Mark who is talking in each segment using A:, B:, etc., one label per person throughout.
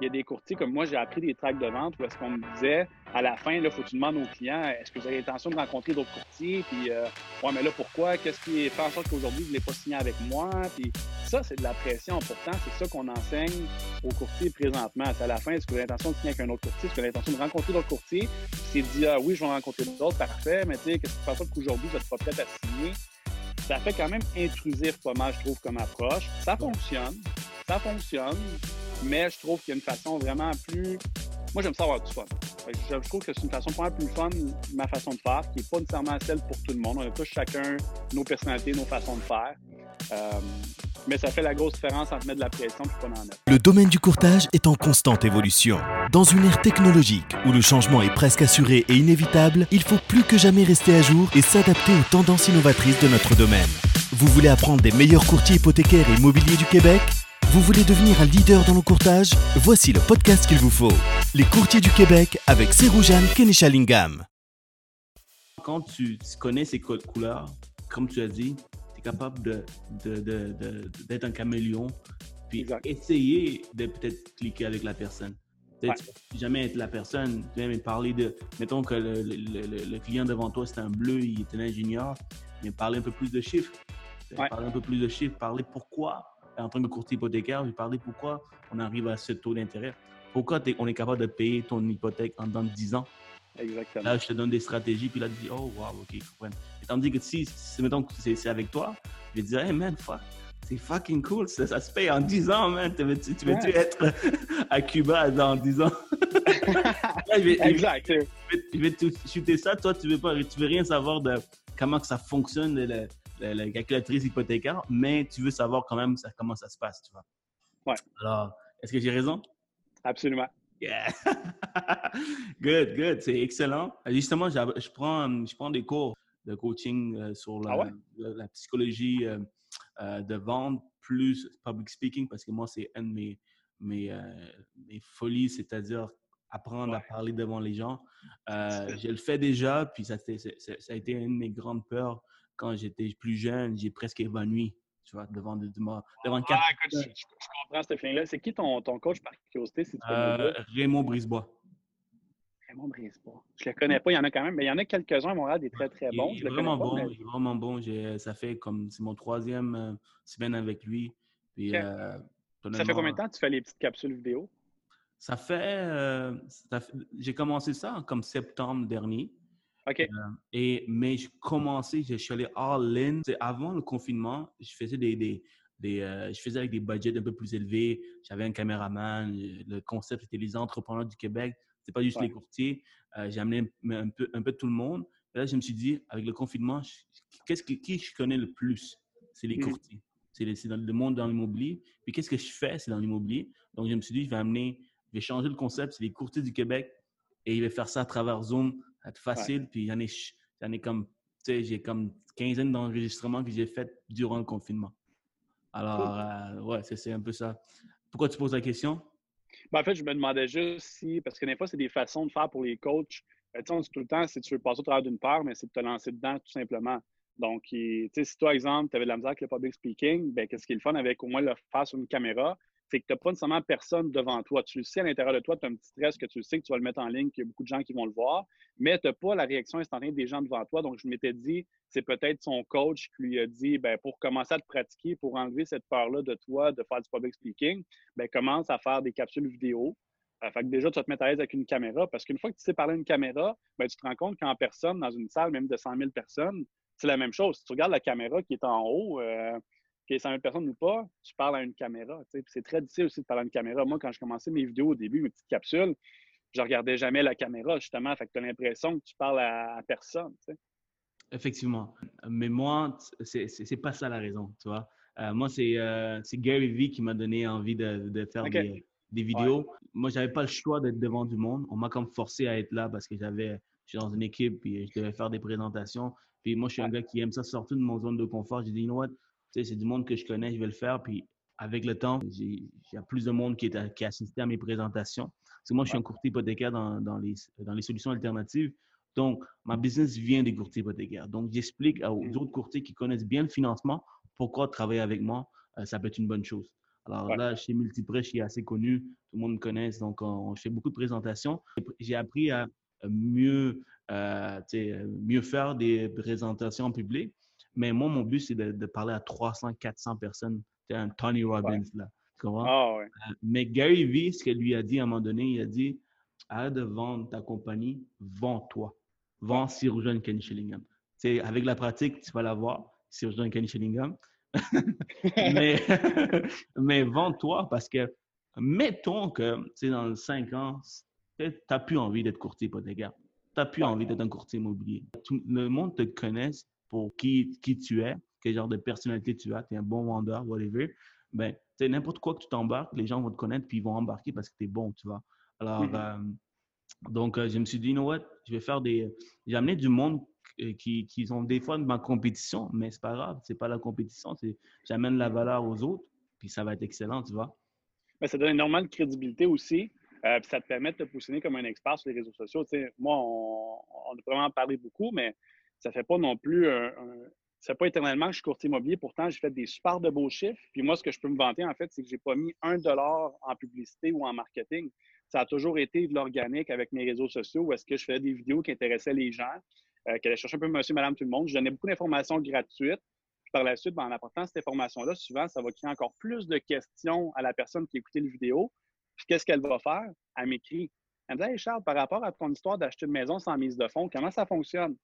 A: il y a des courtiers comme moi, j'ai appris des tracks de vente où est-ce qu'on me disait à la fin, il faut que tu demandes aux clients est-ce que vous avez l'intention de rencontrer d'autres courtiers? Puis, euh, ouais, mais là, pourquoi? Qu'est-ce qui fait en sorte qu'aujourd'hui, vous ne pas signer avec moi? Puis, ça, c'est de la pression. Pourtant, c'est ça qu'on enseigne aux courtiers présentement. C'est à la fin, est-ce que vous avez l'intention de signer avec un autre courtier? Est-ce que vous avez l'intention de rencontrer d'autres courtiers? c'est dire, ah, oui, je vais rencontrer d'autres, parfait, mais tu sais, qu'est-ce qui fait en sorte qu'aujourd'hui, vous n'êtes pas prêt à signer? Ça fait quand même intrusif pas je trouve, comme approche. Ça fonctionne. Ça fonctionne. Mais je trouve qu'il y a une façon vraiment plus. Moi, j'aime ça avoir du fun. Je trouve que c'est une façon pas plus fun, ma façon de faire, qui n'est pas nécessairement celle pour tout le monde. On a tous chacun nos personnalités, nos façons de faire. Euh, mais ça fait la grosse différence entre mettre de la pression et pas en mettre.
B: Le domaine du courtage est en constante évolution. Dans une ère technologique où le changement est presque assuré et inévitable, il faut plus que jamais rester à jour et s'adapter aux tendances innovatrices de notre domaine. Vous voulez apprendre des meilleurs courtiers hypothécaires et immobiliers du Québec? Vous voulez devenir un leader dans le courtage? Voici le podcast qu'il vous faut. Les courtiers du Québec avec Seroujan Kenishalingam.
C: Quand tu connais ces codes couleurs, comme tu as dit, tu es capable d'être de, de, un caméléon, puis essayer de peut-être cliquer avec la personne. Peut-être jamais être la personne, même parler de, mettons que le, client devant toi c'est un bleu, il est un ingénieur, mais parler un peu plus de chiffres. Parler un peu plus de chiffres, parler pourquoi en tant que courtier hypothécaire, je parlais pourquoi on arrive à ce taux d'intérêt. Pourquoi on est capable de payer ton hypothèque en dans 10 ans?
A: Exactement.
C: Là, je te donne des stratégies, puis là, tu dis, oh, wow, OK, je comprends. tandis que si, mettons que c'est avec toi, je vais te dire, hey, man, fuck, c'est fucking cool, ça, se paye en 10 ans, man. Tu veux-tu être à Cuba dans 10 ans?
A: je vais, exact.
C: Je vais, te shooter ça. Toi, tu veux, pas, tu veux rien savoir de comment que ça fonctionne, le, la, calculatrice hypothécaire, mais tu veux savoir quand même ça, comment ça se passe, tu vois.
A: Ouais.
C: Alors, est-ce que j'ai raison?
A: Absolument.
C: Yeah. good, good. C'est excellent. Justement, je prends, je prends des cours de coaching euh, sur la,
A: ah
C: la, psychologie euh, euh, de vente plus public speaking parce que moi, c'est une de mes, mes, mes folies, c'est-à-dire apprendre à parler devant les gens. je le fais déjà, puis ça, ça, a été une de mes grandes peurs quand j'étais plus jeune, j'ai presque évanoui, tu vois, devant, devant, devant
A: quatre ah, écoute, je, comprends ce feeling-là. C'est qui ton, ton, coach par curiosité? Si tu
C: euh, Raymond Brisebois.
A: Raymond Brisebois. Je ne le connais pas, il y en a quand même, mais il y en a quelques-uns à Montréal, des très très bons.
C: Il est vraiment bon, il est vraiment bon. Ça fait comme, c'est mon troisième euh, semaine avec lui. Puis, euh,
A: ça fait combien de temps que tu fais les petites capsules vidéo?
C: Ça fait, ça fait j'ai commencé ça comme septembre dernier.
A: OK.
C: Euh, et, mais je commençais, je suis allé all-in. Avant le confinement, je faisais des, des, des euh, je faisais avec des budgets un peu plus élevés. J'avais un caméraman. Le concept, c'était les entrepreneurs du Québec. C'est pas juste les courtiers. Euh, j'ai amené un peu, un peu tout le monde. Et là, je me suis dit, avec le confinement, qu'est-ce que, qui je connais le plus? C'est les mmh. courtiers. C'est dans le monde dans l'immobilier. Puis qu'est-ce que je fais? C'est dans l'immobilier. Donc, je me suis dit, je vais amener, je vais changer le concept. C'est les courtiers du Québec. Et je vais faire ça à travers Zoom être facile. Puis j'en ai, j'en ai comme, tu sais, j'ai comme quinzaine d'enregistrements que j'ai fait durant le confinement. Alors, euh, ouais, c'est un peu ça. Pourquoi tu poses la question?
A: Ben, en fait, je me demandais juste si, parce que des fois, c'est des façons de faire pour les coachs. Ben, tu sais, on dit tout le temps, si tu veux passer au travers d'une part, mais c'est de te lancer dedans tout simplement. Donc, tu sais, si toi, exemple, tu avais de la misère avec le public speaking, ben, qu'est-ce qui est le fun avec au moins le faire sur une caméra? C'est que tu n'as pas nécessairement personne devant toi. Tu le sais à l'intérieur de toi, tu as un petit stress que tu sais que tu vas le mettre en ligne, qu'il y a beaucoup de gens qui vont le voir, mais tu n'as pas la réaction instantanée des gens devant toi. Donc, je m'étais dit, c'est peut-être son coach qui lui a dit, ben, pour commencer à te pratiquer, pour enlever cette peur-là de toi de faire du public speaking, ben, commence à faire des capsules vidéo. Euh, fait que déjà, tu vas te mettre à l'aise avec une caméra parce qu'une fois que tu sais parler à une caméra, ben, tu te rends compte qu'en personne, dans une salle même de 100 000 personnes, c'est la même chose. Si tu regardes la caméra qui est en haut, euh, qu'il y ait 100 000 personnes ou pas, tu parles à une caméra. C'est très difficile aussi de parler à une caméra. Moi, quand je commençais mes vidéos au début, mes petites capsules, je regardais jamais la caméra, justement. Fait que tu as l'impression que tu parles à, personne.
C: Effectivement. Mais moi, c'est pas ça la raison, tu vois. Euh, moi, euh, c'est Gary Vee qui m'a donné envie de, de faire des, des, vidéos. Moi, Moi, j'avais pas le choix d'être devant du monde. On m'a comme forcé à être là parce que j'avais, je suis dans une équipe et je devais faire des présentations. Puis moi, je suis un gars qui aime ça sortir de mon zone de confort. J'ai dit, you know what, c'est du monde que je connais, je vais le faire. Puis avec le temps, il y a plus de monde qui, est qui a assisté à mes présentations. Parce moi, je suis un courtier hypothécaire dans, dans, les, dans les solutions alternatives. Donc, ma business vient des courtiers hypothécaires. Donc, j'explique aux mm. autres courtiers qui connaissent bien le financement pourquoi travailler avec moi, euh, ça peut être une bonne chose. Alors là, chez Multiprêt, je suis assez connu, tout le monde me connaît, donc on, je fais beaucoup de présentations. J'ai appris à mieux, euh, mieux faire des présentations en public. Mais moi, mon but, c'est de, parler à 300, 400 personnes. C'est un Tony Robbins, là. Tu comprends?
A: Ah, ouais.
C: Euh, mais Gary Vee, ce qu'il lui a dit à un moment donné, il a dit arrête de vendre ta compagnie, vends-toi. Vends Sir John Kenny Shillingham. C'est avec la pratique, tu vas l'avoir, Sir John Kenny Shillingham. mais, mais vends-toi parce que, mettons que, dans 5 ans, tu n'as plus envie d'être courtier hypothécaire. Tu n'as plus envie d'être un courtier immobilier. Tout le monde te connaît pour qui, qui tu es, quel genre de personnalité tu as, tu es un bon vendeur, whatever. Ben, n'importe quoi que tu t'embarques, les gens vont te connaître puis ils vont embarquer parce que tu es bon, tu vois. Alors, euh, donc, euh, je me suis dit, you know what, je vais faire des. J'ai amené du monde qui, qui ont des fois de ma compétition, mais c'est pas grave, c'est pas la compétition, c'est j'amène la valeur aux autres, puis ça va être excellent, tu vois.
A: Mais ça donne énormément de crédibilité aussi. Euh, puis ça te permet de te positionner comme un expert sur les réseaux sociaux. moi, on, on, a vraiment parlé beaucoup, mais ça fait pas non plus un, ça fait pas éternellement que je suis courtier immobilier. Pourtant, j'ai fait des super de beaux chiffres. Puis moi, ce que je peux me vanter, en fait, c'est que j'ai pas mis un dollar en publicité ou en marketing. Ça a toujours été de l'organique avec mes réseaux sociaux où est-ce que je faisais des vidéos qui intéressaient les gens, euh, qui allaient chercher un peu monsieur, madame, tout le monde. Je donnais beaucoup d'informations gratuites. Puis par la suite, ben, en apportant cette information-là, souvent, ça va créer encore plus de questions à la personne qui écoutait la vidéo. Puis qu'est-ce qu'elle va faire? Elle m'écrit. Elle me dit Charles, par rapport à ton histoire d'acheter une maison sans mise de fonds, comment ça fonctionne?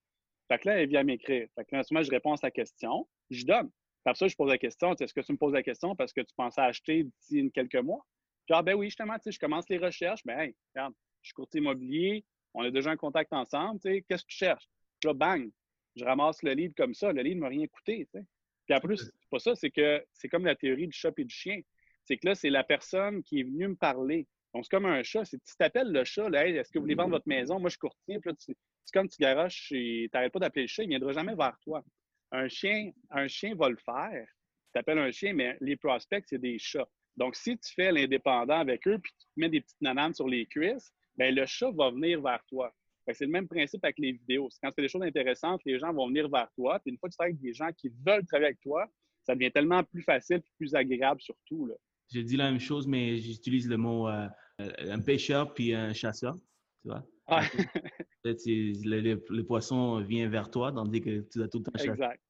A: Fait que là, elle vient m'écrire. Fait que là, je réponds à sa question, je donne. Après ça, je pose la question est-ce que tu me poses la question parce que tu pensais acheter d'ici quelques mois? Puis, ah, ben oui, justement, tu sais, je commence les recherches. Ben, hey, regarde, je suis courtier immobilier, on a déjà un contact ensemble, tu sais, qu'est-ce que tu cherches? Puis là, bang, je ramasse le livre comme ça. Le livre ne m'a rien coûté, tu sais. Puis en plus, c'est pas ça, c'est que c'est comme la théorie du chat et du chien c'est que là, c'est la personne qui est venue me parler. Donc, c'est comme un chat. Si tu t'appelles le chat, là, est-ce que vous voulez vendre votre maison? Moi, je suis courtier. Puis là, c'est comme tu garoches et tu n'arrêtes pas d'appeler le chat, il ne viendra jamais vers toi. Un chien, un chien va le faire. Tu t'appelles un chien, mais les prospects, c'est des chats. Donc, si tu fais l'indépendant avec eux puis tu te mets des petites nananes sur les cuisses, bien, le chat va venir vers toi. C'est le même principe avec les vidéos. Quand tu fais des choses intéressantes, les gens vont venir vers toi. Puis une fois que tu travailles avec des gens qui veulent travailler avec toi, ça devient tellement plus facile et plus agréable surtout. Là.
C: J'ai dit la même chose, mais j'utilise le mot euh, un pêcheur puis un chasseur. Tu vois? le, poisson vient vers toi, tandis que tu as tout le temps. Exact.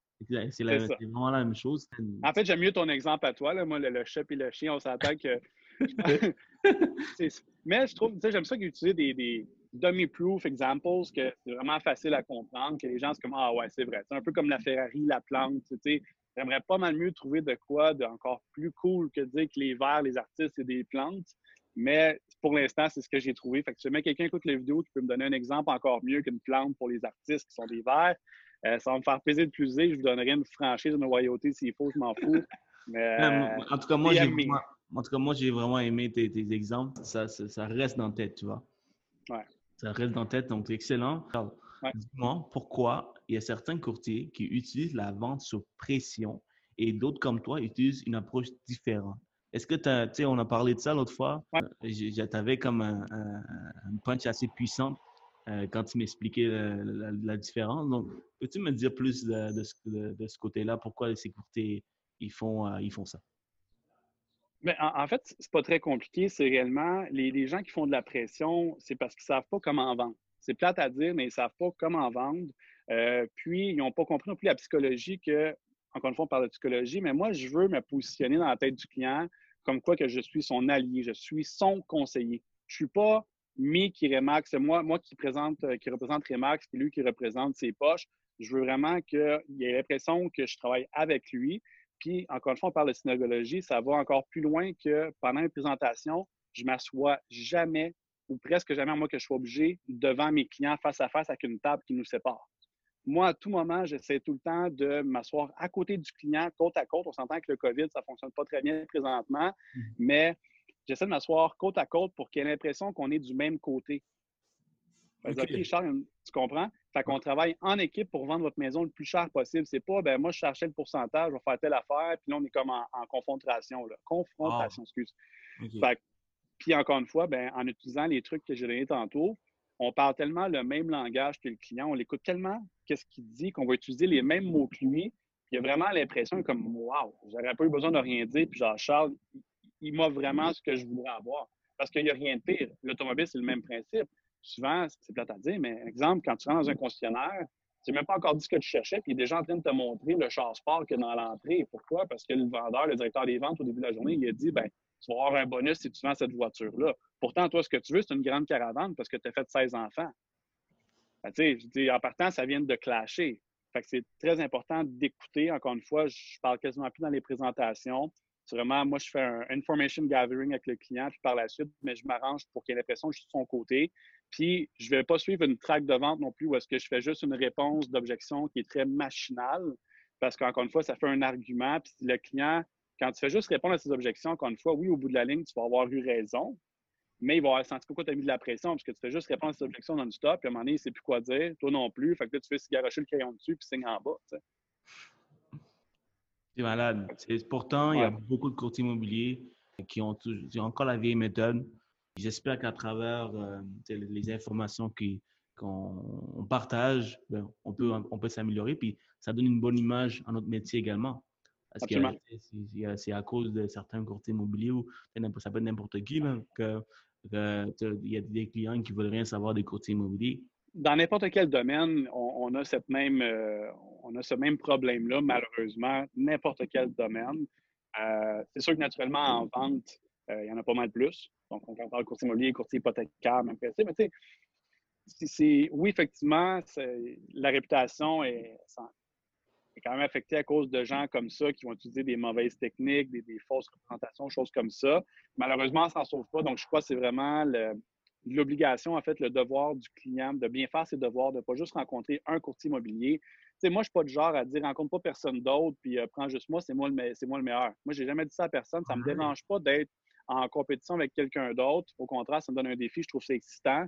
C: C'est vraiment la même chose.
A: En fait, j'aime mieux ton exemple à toi. Là. Moi, le, chat et le chien, on s'attend que. mais je trouve, j'aime ça utiliser des, des dummy-proof examples, que c'est vraiment facile à comprendre, que les gens, c'est comme Ah ouais, c'est vrai. C'est un peu comme la Ferrari, la plante. Tu sais, J'aimerais pas mal mieux trouver de quoi d'encore plus cool que de dire que les vers, les artistes, c'est des plantes. Mais pour l'instant, c'est ce que j'ai trouvé. Fait que si jamais quelqu'un écoute les vidéos qui peut me donner un exemple encore mieux qu'une plante pour les artistes qui sont des vers, euh, ça va me faire plaisir de plus Je vous donnerai une franchise, une royauté s'il faut, je m'en fous. Mais,
C: en tout cas, moi, j'ai vraiment, en tout cas, moi, j'ai vraiment aimé tes, exemples. Ça, ça, reste dans la tête, tu vois.
A: Ouais.
C: Ça reste dans la tête, donc c'est excellent. Dis-moi pourquoi il y a certains courtiers qui utilisent la vente sur pression et d'autres comme toi utilisent une approche différente? Est-ce que tu sais, on a parlé de ça l'autre fois. Ouais. Euh, tu comme un, punch assez puissant euh, quand tu m'expliquais la, différence. Donc, peux-tu me dire plus de, ce, côté-là? Pourquoi ces courtiers ils font, euh, ils font ça?
A: Mais ben, en, fait, c'est pas très compliqué. C'est réellement les, les, gens qui font de la pression, c'est parce qu'ils savent pas comment vendre. C'est plate à dire, mais ils ne savent pas comment vendre. Euh, puis, ils n'ont pas compris non plus la psychologie que, encore une fois, on parle de psychologie, mais moi, je veux me positionner dans la tête du client comme quoi que je suis son allié, je suis son conseiller. Je ne suis pas mi qui Remax, c'est moi, moi qui, présente, qui représente Remax, c'est lui qui représente ses poches. Je veux vraiment qu'il ait l'impression que je travaille avec lui. Puis, encore une fois, on parle de synagogie, ça va encore plus loin que pendant une présentation, je m'assois jamais ou presque jamais, moi, que je sois obligé devant mes clients face à face avec une table qui nous sépare. Moi, à tout moment, j'essaie tout le temps de m'asseoir à côté du client, côte à côte. On s'entend que le COVID, ça ne fonctionne pas très bien présentement, mm-hmm. mais j'essaie de m'asseoir côte à côte pour qu'il ait l'impression qu'on est du même côté. OK, Charles, tu comprends? Fait qu'on travaille en équipe pour vendre votre maison le plus cher possible. C'est pas, ben moi, je cherchais le pourcentage, je vais faire telle affaire, puis là, on est comme en, confrontation. Là. Confrontation, ah. excuse. Fait puis encore une fois, ben, en utilisant les trucs que j'ai donnés tantôt, on parle tellement le même langage que le client, on l'écoute tellement qu'est-ce qu'il dit qu'on va utiliser les mêmes mots que lui. Il a vraiment l'impression comme Wow, j'aurais pas eu besoin de rien dire. Puis genre, Charles, il m'a vraiment ce que je voudrais avoir. Parce qu'il n'y a rien de pire. L'automobile, c'est le même principe. Souvent, c'est plate à dire, mais exemple, quand tu rentres dans un concessionnaire, tu n'as même pas encore dit ce que tu cherchais, puis il est déjà en train de te montrer le char sport qu'il dans l'entrée. Pourquoi? Parce que le vendeur, le directeur des ventes, au début de la journée, il a dit ben, tu vas avoir un bonus si tu vends cette voiture-là. Pourtant, toi, ce que tu veux, c'est une grande caravane parce que tu as fait 16 enfants. Ben, en partant, ça vient de clasher. Fait que c'est très important d'écouter. Encore une fois, je parle quasiment plus dans les présentations. C'est vraiment, moi, je fais un information gathering avec le client, puis par la suite, mais je m'arrange pour qu'il ait l'impression que je suis de son côté. Puis, je ne vais pas suivre une traque de vente non plus où est-ce que je fais juste une réponse d'objection qui est très machinale, parce qu'encore une fois, ça fait un argument. Puis, le client, quand tu fais juste répondre à ses objections, encore une fois, oui, au bout de la ligne, tu vas avoir eu raison, mais il va avoir senti pourquoi tu as mis de la pression, parce que tu fais juste répondre à ses objections non-stop, puis à un moment donné, il ne sait plus quoi dire, toi non plus. Fait que là, tu fais cigarocher le crayon dessus, puis signe en bas.
C: C'est malade. Pourtant, il y a beaucoup de courtiers immobiliers qui ont, encore la vieille méthode. J'espère qu'à travers euh, les informations qu'on partage, ben, on peut, on peut s'améliorer. Puis ça donne une bonne image à notre métier également. Parce que c'est à cause de certains courtiers immobiliers ou ça peut être n'importe qui qu'il y a des clients qui veulent rien savoir des courtiers immobiliers
A: dans n'importe quel domaine, on, a cette même, euh, on a ce même problème-là, malheureusement, n'importe quel domaine. Euh, c'est sûr que naturellement, en vente, euh, il y en a pas mal plus. Donc, on parle courtier immobilier, courtier hypothécaire, même principe. Mais tu sais, oui, effectivement, la réputation est, quand même affectée à cause de gens comme ça qui vont utiliser des mauvaises techniques, des, des fausses représentations, choses comme ça. Malheureusement, on s'en sauve pas. Donc, je crois que c'est vraiment l'obligation, en fait, le devoir du client de bien faire ses devoirs, de ne pas juste rencontrer un courtier immobilier. Moi, je ne suis pas du genre à dire rencontre pas personne d'autre, puis euh, prends juste moi, c'est moi, le, c'est moi le meilleur. Moi, je n'ai jamais dit ça à personne. Ça ne me dérange pas d'être en compétition avec quelqu'un d'autre. Au contraire, ça me donne un défi. Je trouve ça excitant.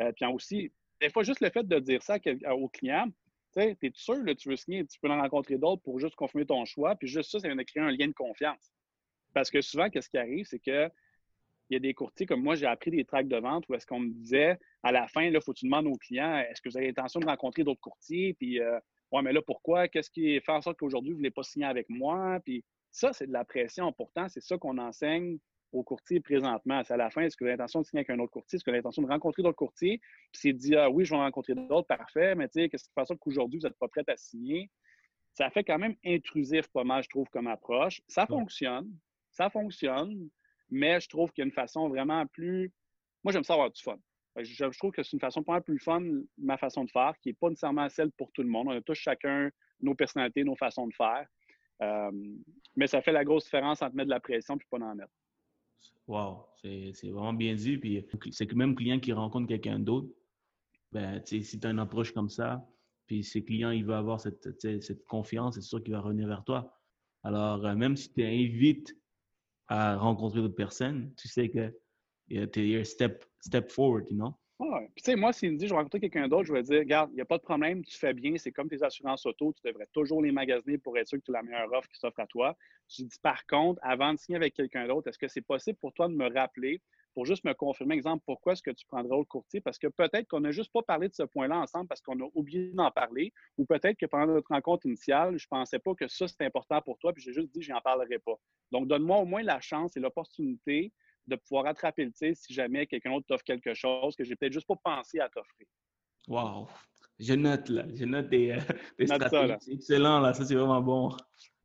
A: Euh, puis aussi, des fois, juste le fait de dire ça au client, tu sais, es sûr, là, tu veux signer, tu peux en rencontrer d'autres pour juste confirmer ton choix. Puis juste ça, ça vient de créer un lien de confiance. Parce que souvent, qu'est-ce qui arrive, c'est que il y a des courtiers comme moi, j'ai appris des tracts de vente où est-ce qu'on me disait à la fin, il faut que tu demandes aux clients est-ce que vous avez l'intention de rencontrer d'autres courtiers Puis, euh, ouais, mais là, pourquoi? Qu'est-ce qui fait en sorte qu'aujourd'hui, vous ne voulez pas signer avec moi? Puis, ça, c'est de la pression. Pourtant, c'est ça qu'on enseigne aux courtiers présentement. C'est à la fin, est-ce que vous avez l'intention de signer avec un autre courtier? Est-ce que vous avez l'intention de rencontrer d'autres courtiers? Puis, c'est dit ah, oui, je vais rencontrer d'autres, parfait, mais tu sais, qu'est-ce qui fait en sorte qu'aujourd'hui, vous n'êtes pas prêt à signer Ça fait quand même intrusif, pas mal, je trouve, comme approche. Ça fonctionne. Ça fonctionne mais je trouve qu'il y a une façon vraiment plus. Moi, j'aime ça avoir du fun. Je, trouve que c'est une façon pas plus fun, ma façon de faire, qui n'est pas nécessairement celle pour tout le monde. On a tous chacun nos personnalités, nos façons de faire. Euh, mais ça fait la grosse différence entre mettre de la pression et pas en mettre.
C: Wow, c'est vraiment bien dit. Puis c'est le même client qui rencontre quelqu'un d'autre. Ben, si tu as une approche comme ça, puis ces clients, il veut avoir cette, cette confiance, c'est sûr qu'il va revenir vers toi. Alors, euh, même si tu invites à rencontrer d'autres personnes, tu sais que tu es step, step forward, you know?
A: Puis, tu sais, moi, s'il me dit je vais rencontrer quelqu'un d'autre, je vais dire regarde, il n'y a pas de problème, tu fais bien, c'est comme tes assurances auto, tu devrais toujours les magasiner pour être sûr que tu as la meilleure offre qui s'offre à toi. Je dis par contre, avant de signer avec quelqu'un d'autre, est-ce que c'est possible pour toi de me rappeler pour juste me confirmer, exemple, pourquoi est-ce que tu prendrais le courtier? Parce que peut-être qu'on n'a juste pas parlé de ce point-là ensemble parce qu'on a oublié d'en parler, ou peut-être que pendant notre rencontre initiale, je ne pensais pas que ça, c'était important pour toi, puis j'ai juste dit, je n'en parlerai pas. Donc, donne-moi au moins la chance et l'opportunité de pouvoir attraper le tir si jamais quelqu'un d'autre t'offre quelque chose que j'ai peut-être juste pas pensé à t'offrir.
C: Wow! Je note, là. Je note des, euh, stratégies. excellent, là. Ça, c'est vraiment bon.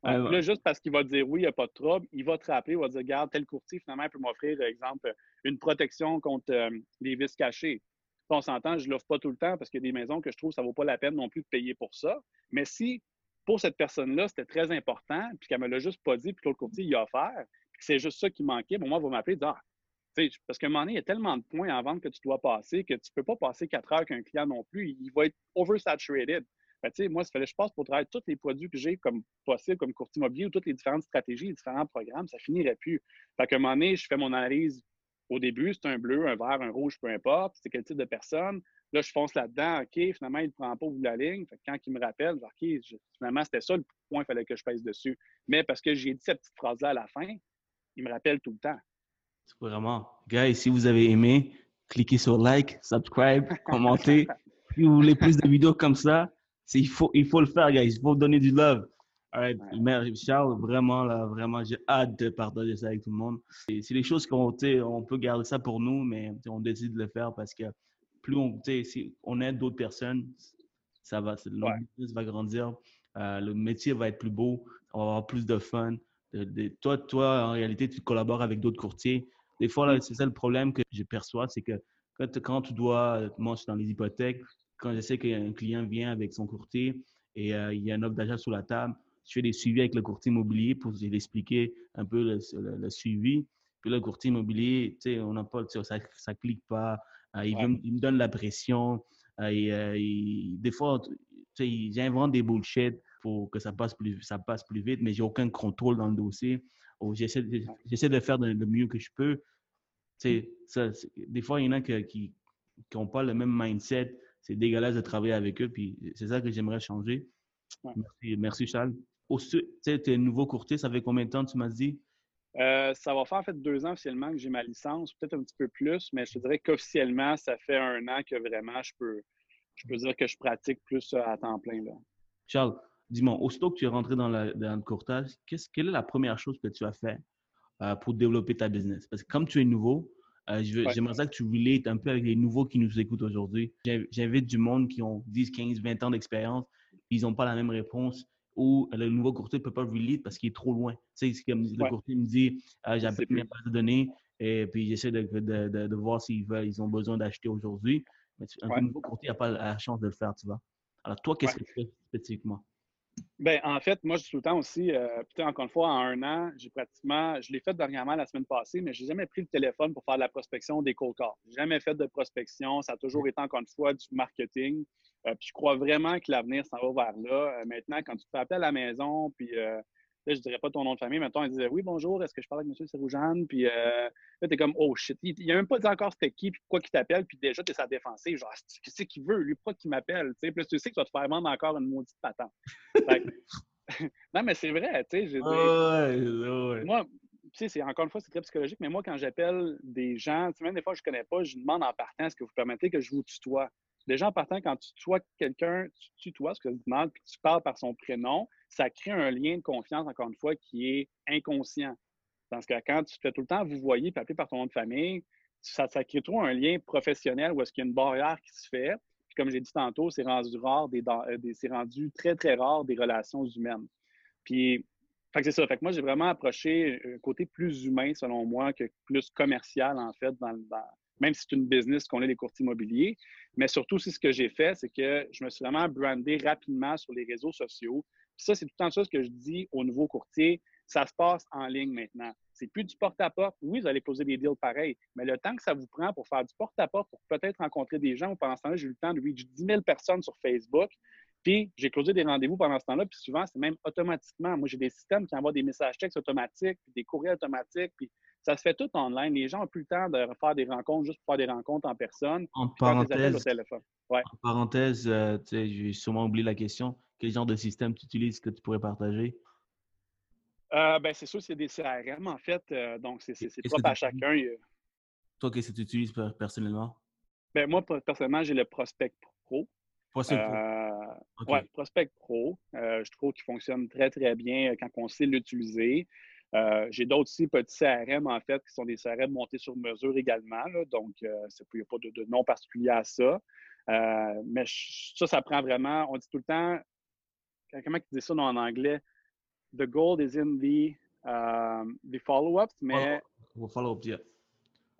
A: Là, juste parce qu'il va dire oui, il n'y a pas de trouble, il va te rappeler, il va dire Regarde, tel courtier, finalement, il peut m'offrir, par exemple, une protection contre euh, les vis cachés. On s'entend, je ne l'offre pas tout le temps parce qu'il y a des maisons que je trouve que ça ne vaut pas la peine non plus de payer pour ça. Mais si pour cette personne-là, c'était très important, puis qu'elle ne me l'a juste pas dit, puis que le courtier y a offert, c'est juste ça qui manquait, bon, moi, il va m'appeler et dire ah, parce qu'à un moment donné, il y a tellement de points en vente que tu dois passer que tu ne peux pas passer quatre heures qu'un client non plus. Il va être oversaturated. Ben, moi, il fallait je passe pour travailler tous les produits que j'ai comme possible, comme courtier immobilier ou toutes les différentes stratégies, les différents programmes, ça finirait plus. Fait qu'à un moment donné, je fais mon analyse au début, c'est un bleu, un vert, un rouge, peu importe, c'est quel type de personne. Là, je fonce là-dedans, OK, finalement, il ne prend pas au bout de la ligne. Fait quand il me rappelle, OK, finalement, c'était ça le point qu'il fallait que je pèse dessus. Mais parce que j'ai dit cette petite phrase-là à la fin, il me rappelle tout le temps.
C: C'est vraiment. Guys, si vous avez aimé, cliquez sur like, subscribe, commentez. si vous voulez plus de vidéos comme ça, il faut, il faut le faire, guys. Il faut donner du love. All right. Charles, vraiment, là, vraiment, j'ai hâte de partager ça avec tout le monde. C'est les choses qu'on on peut garder ça pour nous, mais on décide de le faire parce que plus on, si on aide d'autres personnes, ça va, le business va grandir, euh, le métier va être plus beau, on va avoir plus de fun. Toi, toi, en réalité, tu collabores avec d'autres courtiers. Des fois, c'est ça le problème que je perçois, c'est que quand, quand, tu dois, moi, je suis dans les hypothèques, quand je sais qu'un client vient avec son courtier et euh, il y a un offre d'achat sur la table, je fais des suivis avec le courtier immobilier pour lui expliquer un peu le, suivi. Puis le courtier immobilier, tu sais, on n'a pas, ça, ça clique pas. Euh, il, me donne la pression. Euh, et, des fois, tu sais, j'invente des bullshit pour que ça passe plus, ça passe plus vite, mais j'ai aucun contrôle dans le dossier. J'essaie de faire le mieux que je peux. Sais, des fois, il y en a qui n'ont pas le même mindset. C'est dégueulasse de travailler avec eux, puis c'est ça que j'aimerais changer. Merci, merci Charles tu es nouveau courtier, ça fait combien de temps tu m'as dit?
A: Euh, ça va faire en fait deux ans officiellement que j'ai ma licence, peut-être un petit peu plus, mais je te dirais qu'officiellement, ça fait un an que vraiment je peux, je peux dire que je pratique plus euh, à temps plein. Là.
C: Charles, dis-moi, aussitôt que tu es rentré dans, le courtage, quelle est la première chose que tu as fait euh, pour développer ta business? Parce que comme tu es nouveau, j'aimerais ça que tu relates un peu avec les nouveaux qui nous écoutent aujourd'hui. J'invite du monde qui ont 10, 15, 20 ans d'expérience, ils n'ont pas la même réponse ou le nouveau courtier ne peut pas relate parce qu'il est trop loin. Tu sais, c'est comme le courtier me dit ah, j'appelle mes bases de données et puis j'essaie de, de, de, voir s'ils veulent, ils ont besoin d'acheter aujourd'hui. Mais un nouveau courtier n'a pas la chance de le faire, tu vois. Alors, toi, qu'est-ce que tu fais spécifiquement?
A: Ben, en fait, moi, je temps aussi, euh, encore une fois, en un an, j'ai pratiquement, je l'ai fait dernièrement la semaine passée, mais je n'ai jamais pris le téléphone pour faire de la prospection des cold calls. jamais fait de prospection. Ça a toujours été, encore une fois, du marketing. Euh, puis je crois vraiment que l'avenir s'en va vers là. Euh, maintenant, quand tu appeler à la maison, puis euh, là, je dirais pas ton nom de famille, mais toi, il disait Oui, bonjour, est-ce que je parle avec M. Seroujane? Puis là, tu es comme Oh shit. Il n'a même pas dit encore c'était qui, puis pourquoi qu'il t'appelle, puis déjà, tu es sa défensive. Genre, qu'est-ce qu'il veut, lui, pourquoi qu'il m'appelle? Puis tu sais que tu vas te faire vendre encore une maudite patente. non, mais c'est vrai, tu sais. Moi, tu sais, c'est encore une fois, c'est très psychologique, mais moi, quand j'appelle des gens, même des fois, je ne connais pas, je demande en partant est-ce que vous permettez que je vous tutoie? Déjà, en partant, quand tu tutoies quelqu'un, tu tutoies, ce que tu demandes, puis tu parles par son prénom, ça crée un lien de confiance, encore une fois, qui est inconscient. Parce que quand tu fais tout le temps vous voyez, puis appeler par ton nom de famille, ça, crée trop un lien professionnel où est-ce qu'il y a une barrière qui se fait. Puis comme j'ai dit tantôt, c'est rendu rare, des, euh, très, très rare des relations humaines. Puis, c'est ça. Fait moi, j'ai vraiment approché un côté plus humain, selon moi, que plus commercial, en fait, dans, dans, même si c'est une business qu'on est les courtiers immobiliers. Mais surtout, c'est ce que j'ai fait, c'est que je me suis vraiment brandé rapidement sur les réseaux sociaux. Puis ça, c'est tout le temps ça ce que je dis aux nouveaux courtiers. Ça se passe en ligne maintenant. C'est plus du porte-à-porte. Oui, vous allez poser des deals pareils, mais le temps que ça vous prend pour faire du porte-à-porte, pour peut-être rencontrer des gens, pendant ce temps-là, j'ai eu le temps de reach 10 000 personnes sur Facebook. Puis, j'ai closé des rendez-vous pendant ce temps-là, puis souvent, c'est même automatiquement. Moi, j'ai des systèmes qui envoient des messages textes automatiques, puis des courriels automatiques, puis ça se fait tout online. Les gens n'ont plus le temps de faire des rencontres juste pour faire des rencontres en personne.
C: En parenthèse, au téléphone. Ouais. en parenthèse euh, j'ai sûrement oublié la question. Quel genre de système tu utilises que tu pourrais partager?
A: Euh, ben, c'est sûr, c'est des CRM, en fait. Euh, donc, c'est propre à chacun.
C: Toi, qu'est-ce que tu utilises personnellement?
A: Ben, moi, personnellement, j'ai le Prospect Pro.
C: Prospect
A: Pro. Ouais, Prospect Pro. je trouve qu'il fonctionne très, très bien quand on sait l'utiliser. Euh, j'ai d'autres aussi petits CRM, en fait, qui sont des CRM montés sur mesure également. donc, euh, il n'y a pas de, nom particulier à ça. Euh, mais ça, ça prend vraiment, on dit tout le temps, comment tu dis ça en anglais? The gold is in the, the follow-ups, mais.
C: Follow-up, yeah.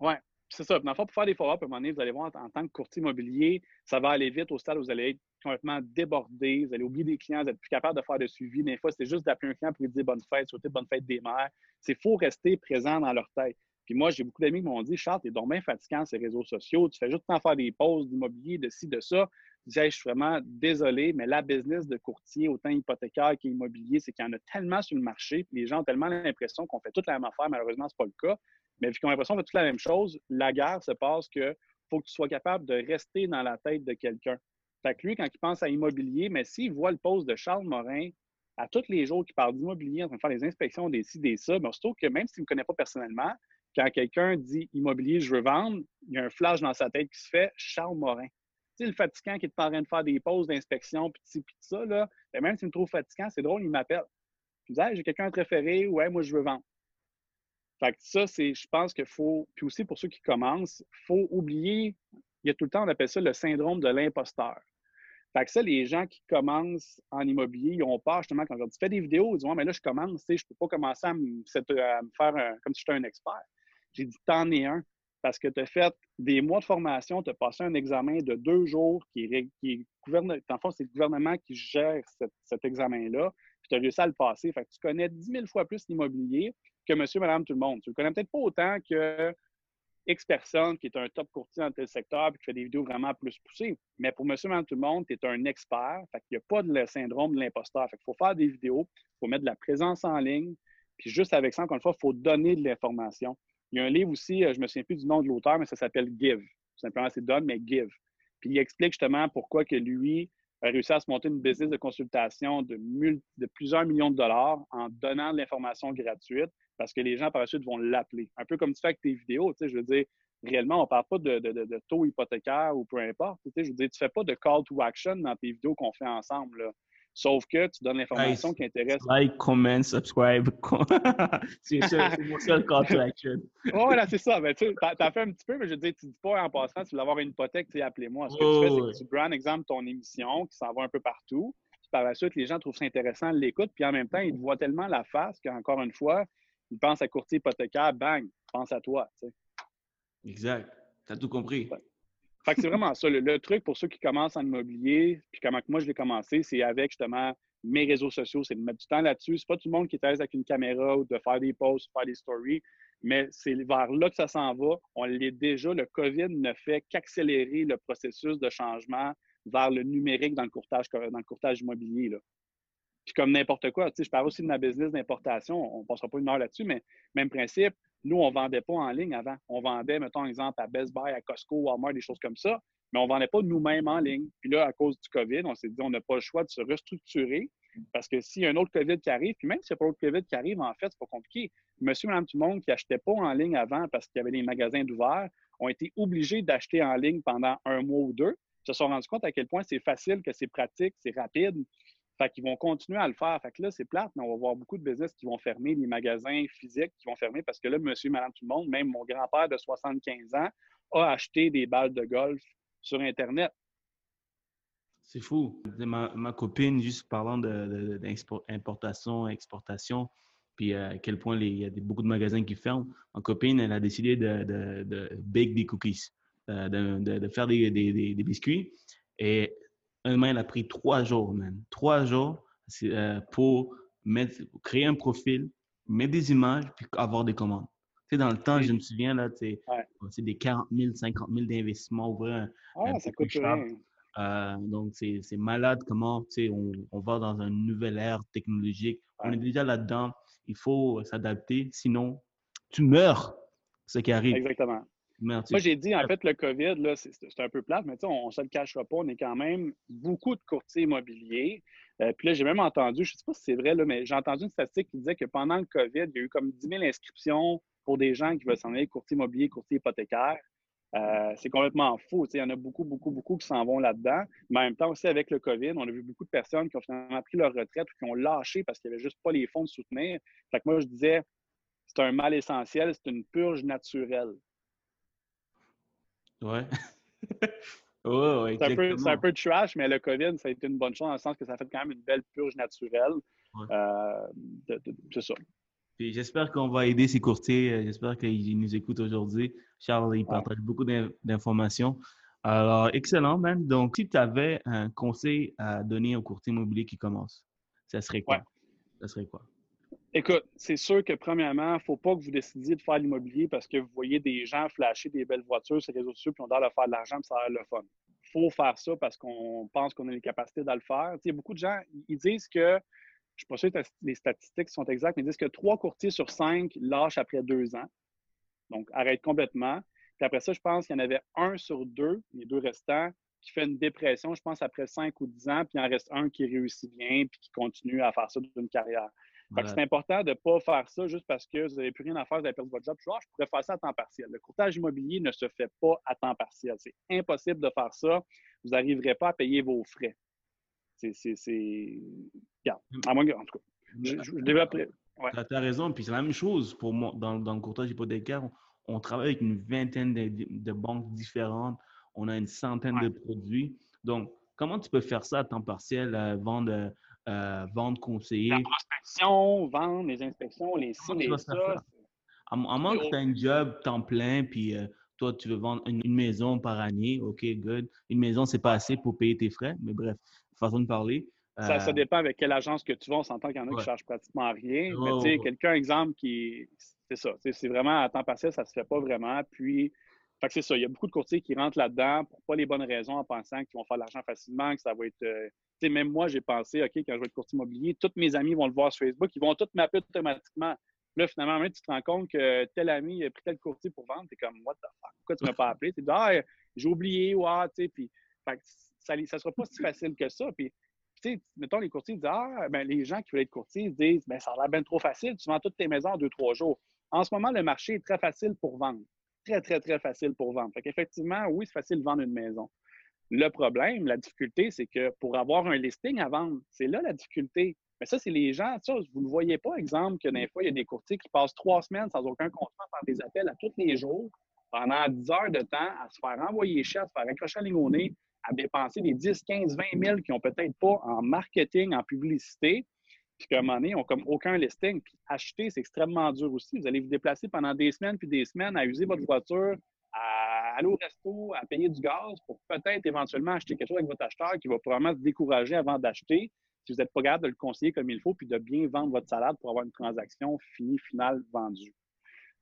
A: Ouais, c'est ça. Dans pour faire des follow-up, à un moment donné, vous allez voir, en, tant que courtier immobilier, ça va aller vite au stade où vous allez être complètement débordé, vous allez oublier des clients, vous n'êtes plus capable de faire de suivi. Des fois, c'est juste d'appeler un client pour lui dire bonne fête, souhaiter bonne fête des mères. C'est faut rester présent dans leur tête. Puis moi, j'ai beaucoup d'amis qui m'ont dit Charles, t'es donc bien fatigant ces réseaux sociaux, tu fais juste temps faire des pauses d'immobilier, de ci, de ça. Je suis vraiment désolé, mais la business de courtier, autant hypothécaire qu'immobilier, c'est qu'il y en a tellement sur le marché, puis les gens ont tellement l'impression qu'on fait toute la même affaire. Malheureusement, ce n'est pas le cas. Mais vu qu'on a l'impression qu'on fait toute la même chose, la guerre se passe que faut que tu sois capable de rester dans la tête de quelqu'un. Fait que lui, quand il pense à immobilier, mais s'il voit le poste de Charles Morin à tous les jours qui parle d'immobilier, en train de faire les inspections, des ci, des ça, mais surtout que même s'il ne me connaît pas personnellement, quand quelqu'un dit immobilier, je veux vendre, il y a un flash dans sa tête qui se fait Charles Morin. Tu sais, le fatigant qui est en train de faire des pauses d'inspection, puis ci, ça, là, ben, même s'il me trouve fatigant, c'est drôle, il m'appelle. Puis disent j'ai quelqu'un à préférer, ouais, moi je veux vendre. Fait que ça, c'est, je pense qu'il faut, puis aussi pour ceux qui commencent, il faut oublier, il y a tout le temps, on appelle ça le syndrome de l'imposteur. Fait que ça, les gens qui commencent en immobilier, ils ont peur justement quand je leur dis fais des vidéos, ils disent ouais, mais là, je commence, tu sais, je peux pas commencer à me, faire comme si j'étais un expert. J'ai dit t'en es un parce que tu as fait des mois de formation, tu as passé un examen de deux jours qui est, qui est c'est le gouvernement qui gère cet, examen-là, puis tu as réussi à le passer. Fait que tu connais 10 000 fois plus l'immobilier que monsieur, madame, tout le monde. Tu le connais peut-être pas autant que X personne qui est un top courtier dans tel secteur et qui fait des vidéos vraiment plus poussées. Mais pour monsieur, madame, tout le monde, tu es un expert. Fait qu'il n'y a pas de syndrome de l'imposteur. Fait qu'il faut faire des vidéos, il faut mettre de la présence en ligne. Puis juste avec ça, encore une fois, il faut donner de l'information. Il y a un livre aussi, euh, je ne me souviens plus du nom de l'auteur, mais ça s'appelle Give. Simplement, c'est Donne, mais Give. Puis il explique justement pourquoi que lui, a réussi à se monter une business de consultation de, plusieurs millions de dollars en donnant de l'information gratuite parce que les gens par la suite vont l'appeler. Un peu comme tu fais avec tes vidéos, tu sais, je veux dire, réellement, on ne parle pas de, taux hypothécaire ou peu importe. Je veux dire, tu ne fais pas de call to action dans tes vidéos qu'on fait ensemble. Sauf que tu donnes l'information qui intéresse.
C: Like, comment, subscribe. c'est mon seul call to action.
A: oh, voilà, c'est ça. Ben, tu as, fait un petit peu, mais je veux dire, tu ne dis pas en passant, tu veux avoir une hypothèque, tu appelez-moi. Ce que tu fais, c'est que tu brands, exemple, ton émission qui s'en va un peu partout. Puis par la suite, les gens trouvent ça intéressant, l'écoutent, puis en même temps, ils te voient tellement la face qu'encore une fois, ils pensent à courtier hypothécaire, bang, pense à toi.
C: Exact. Tu as tout compris.
A: Fait que c'est vraiment ça. Le, truc pour ceux qui commencent en immobilier, puis comment moi je l'ai commencé, c'est avec justement mes réseaux sociaux, c'est de mettre du temps là-dessus. C'est pas tout le monde qui est avec une caméra ou de faire des posts, faire des stories, mais c'est vers là que ça s'en va. On l'est déjà. Le COVID ne fait qu'accélérer le processus de changement vers le numérique dans le courtage, dans le courtage immobilier. Là. Puis comme n'importe quoi, tu sais, je parle aussi de ma business d'importation, on ne passera pas une heure là-dessus, mais même principe, nous, on ne vendait pas en ligne avant. On vendait, mettons, exemple, à Best Buy, à Costco, Walmart, des choses comme ça, mais on ne vendait pas nous-mêmes en ligne. Puis là, à cause du COVID, on s'est dit, on n'a pas le choix de se restructurer parce que s'il y a un autre COVID qui arrive, puis même s'il n'y a pas autre COVID qui arrive, en fait, c'est pas compliqué. Monsieur, madame, tout le monde qui n'achetait pas en ligne avant parce qu'il y avait des magasins d'ouvert ont été obligés d'acheter en ligne pendant un mois ou deux. Ils se sont rendus compte à quel point c'est facile, que c'est pratique, c'est rapide. Fait qu'ils vont continuer à le faire. Fait que là, c'est plate, mais on va voir beaucoup de business qui vont fermer, les magasins physiques qui vont fermer parce que là, monsieur, madame, tout le monde, même mon grand-père de 75 ans, a acheté des balles de golf sur Internet.
C: C'est fou. Ma, copine, juste parlant d'importation, exportation, puis à quel point il y a beaucoup de magasins qui ferment, ma copine, elle a décidé de, bake des cookies, euh, de, faire des, des biscuits. Et un elle a pris trois jours, man. Trois jours euh, pour mettre, créer un profil, mettre des images, puis avoir des commandes. Tu sais, dans le temps, je me souviens, là, tu sais, des 40 000, 50 000 d'investissements, ouvrir
A: un, ça coûte rien.
C: Euh, donc, c'est malade comment on, on va dans une nouvelle ère technologique. On est déjà là-dedans. Il faut s'adapter. Sinon, tu meurs. Ce qui arrive.
A: Exactement. Moi, j'ai dit, en fait, le COVID, c'est un peu plate, mais on ne se le cachera pas, on est quand même beaucoup de courtiers immobiliers. Euh, puis là, j'ai même entendu, je ne sais pas si c'est vrai, là, mais j'ai entendu une statistique qui disait que pendant le COVID, il y a eu comme 10 000 inscriptions pour des gens qui veulent s'en aller courtier immobilier, courtier hypothécaire. Euh, c'est complètement faux. Il y en a beaucoup, beaucoup, beaucoup qui s'en vont là-dedans. Mais en même temps, aussi avec le COVID, on a vu beaucoup de personnes qui ont finalement pris leur retraite ou qui ont lâché parce qu'il n'y avait juste pas les fonds de soutenir. Fait que moi, je disais, c'est un mal essentiel, c'est une purge naturelle.
C: Ouais.
A: ouais, c'est, un peu, c'est un peu trash, mais le COVID, ça a été une bonne chose dans le sens que ça a fait quand même une belle purge naturelle. Euh, c'est ça.
C: Puis j'espère qu'on va aider ces courtiers. Euh, j'espère qu'ils nous écoutent aujourd'hui. Charles, il partage beaucoup d'informations. Alors, excellent, man. Donc, si tu avais un conseil à donner aux courtiers immobiliers qui commencent, ça serait quoi? Ça serait quoi?
A: Écoute, c'est sûr que premièrement, il ne faut pas que vous décidiez de faire l'immobilier parce que vous voyez des gens flasher des belles voitures sur les réseaux sociaux et on doit leur faire de l'argent et ça a l'air le fun. Il faut faire ça parce qu'on pense qu'on a les capacités de le faire. Il y a beaucoup de gens, ils disent que, je ne suis pas sûr que les statistiques sont exactes, mais ils disent que trois courtiers sur cinq lâchent après deux ans. Donc, arrête complètement. Puis après ça, je pense qu'il y en avait un sur deux, les deux restants, qui fait une dépression, je pense, après cinq ou dix ans, puis il en reste un qui réussit bien puis qui continue à faire ça d'une carrière c'est important de ne pas faire ça juste parce que vous n'avez plus rien à faire, vous avez perdu votre job. Je, pourrais faire ça à temps partiel. Le courtage immobilier ne se fait pas à temps partiel. C'est impossible de faire ça. Vous n'arriverez pas à payer vos frais. C'est. Regarde, à moins en tout cas. je, je.
C: Ouais. Tu as, raison. Puis c'est la même chose pour moi. Dans, dans le courtage hypothécaire, on, on, travaille avec une vingtaine de, de, banques différentes. On a une centaine de produits. Donc, comment tu peux faire ça à temps partiel, euh, vendre, euh, vendre conseiller?
A: La prospection, vendre, les inspections, les sites, les ça.
C: À, moins que tu aies un job temps plein, puis euh, toi, tu veux vendre une, une, maison par année, OK, good. Une maison, c'est pas assez pour payer tes frais, mais bref, façon de parler.
A: Ça, ça, euh, dépend avec quelle agence que tu vas. On s'entend qu'il y en a qui ne chargent pratiquement rien. mais tu sais, quelqu'un, exemple, qui. C'est ça. C'est vraiment à temps partiel, ça ne se fait pas vraiment. Puis, c'est ça. Il y a beaucoup de courtiers qui rentrent là-dedans pour pas les bonnes raisons en pensant qu'ils vont faire de l'argent facilement, que ça va être. Euh, tu sais, même moi, j'ai pensé, OK, quand je vais être courtier immobilier, tous mes amis vont le voir sur Facebook, ils vont tous m'appeler automatiquement. Là, finalement, tu te rends compte que tel ami a pris tel courtier pour vendre. Tu es comme, what the fuck, pourquoi tu m'as pas appelé? Tu dis, ah, j'ai oublié, ou ah, tu sais, puis ça ne sera pas si facile que ça. Puis sais, mettons, les courtiers disent Ah, ben, les gens qui veulent être courtiers disent ben, ça a l'air bien trop facile, tu vends toutes tes maisons en deux, trois jours. En ce moment, le marché est très facile pour vendre. Très, très, très facile pour vendre. Fait qu'effectivement, oui, c'est facile de vendre une maison. Le problème, la difficulté, c'est que pour avoir un listing à vendre, c'est là la difficulté. Mais ça, c'est les gens, ça, vous ne voyez pas, exemple, que des fois, il y a des courtiers qui passent trois semaines sans aucun contrat, faire des appels à tous les jours, pendant 10 heures de temps, à se faire envoyer cher, à se faire accrocher la ligne à dépenser des 10, 15, 20 000 qui n'ont peut-être pas en marketing, en publicité, puis qu'à un moment donné, ils n'ont comme aucun listing. Puis acheter, c'est extrêmement dur aussi. Vous allez vous déplacer pendant des semaines puis des semaines à user votre voiture, à aller au resto, à payer du gaz pour peut-être éventuellement acheter quelque chose avec votre acheteur qui va probablement se décourager avant d'acheter si vous n'êtes pas capable de le conseiller comme il faut puis de bien vendre votre salade pour avoir une transaction finie, finale, vendue.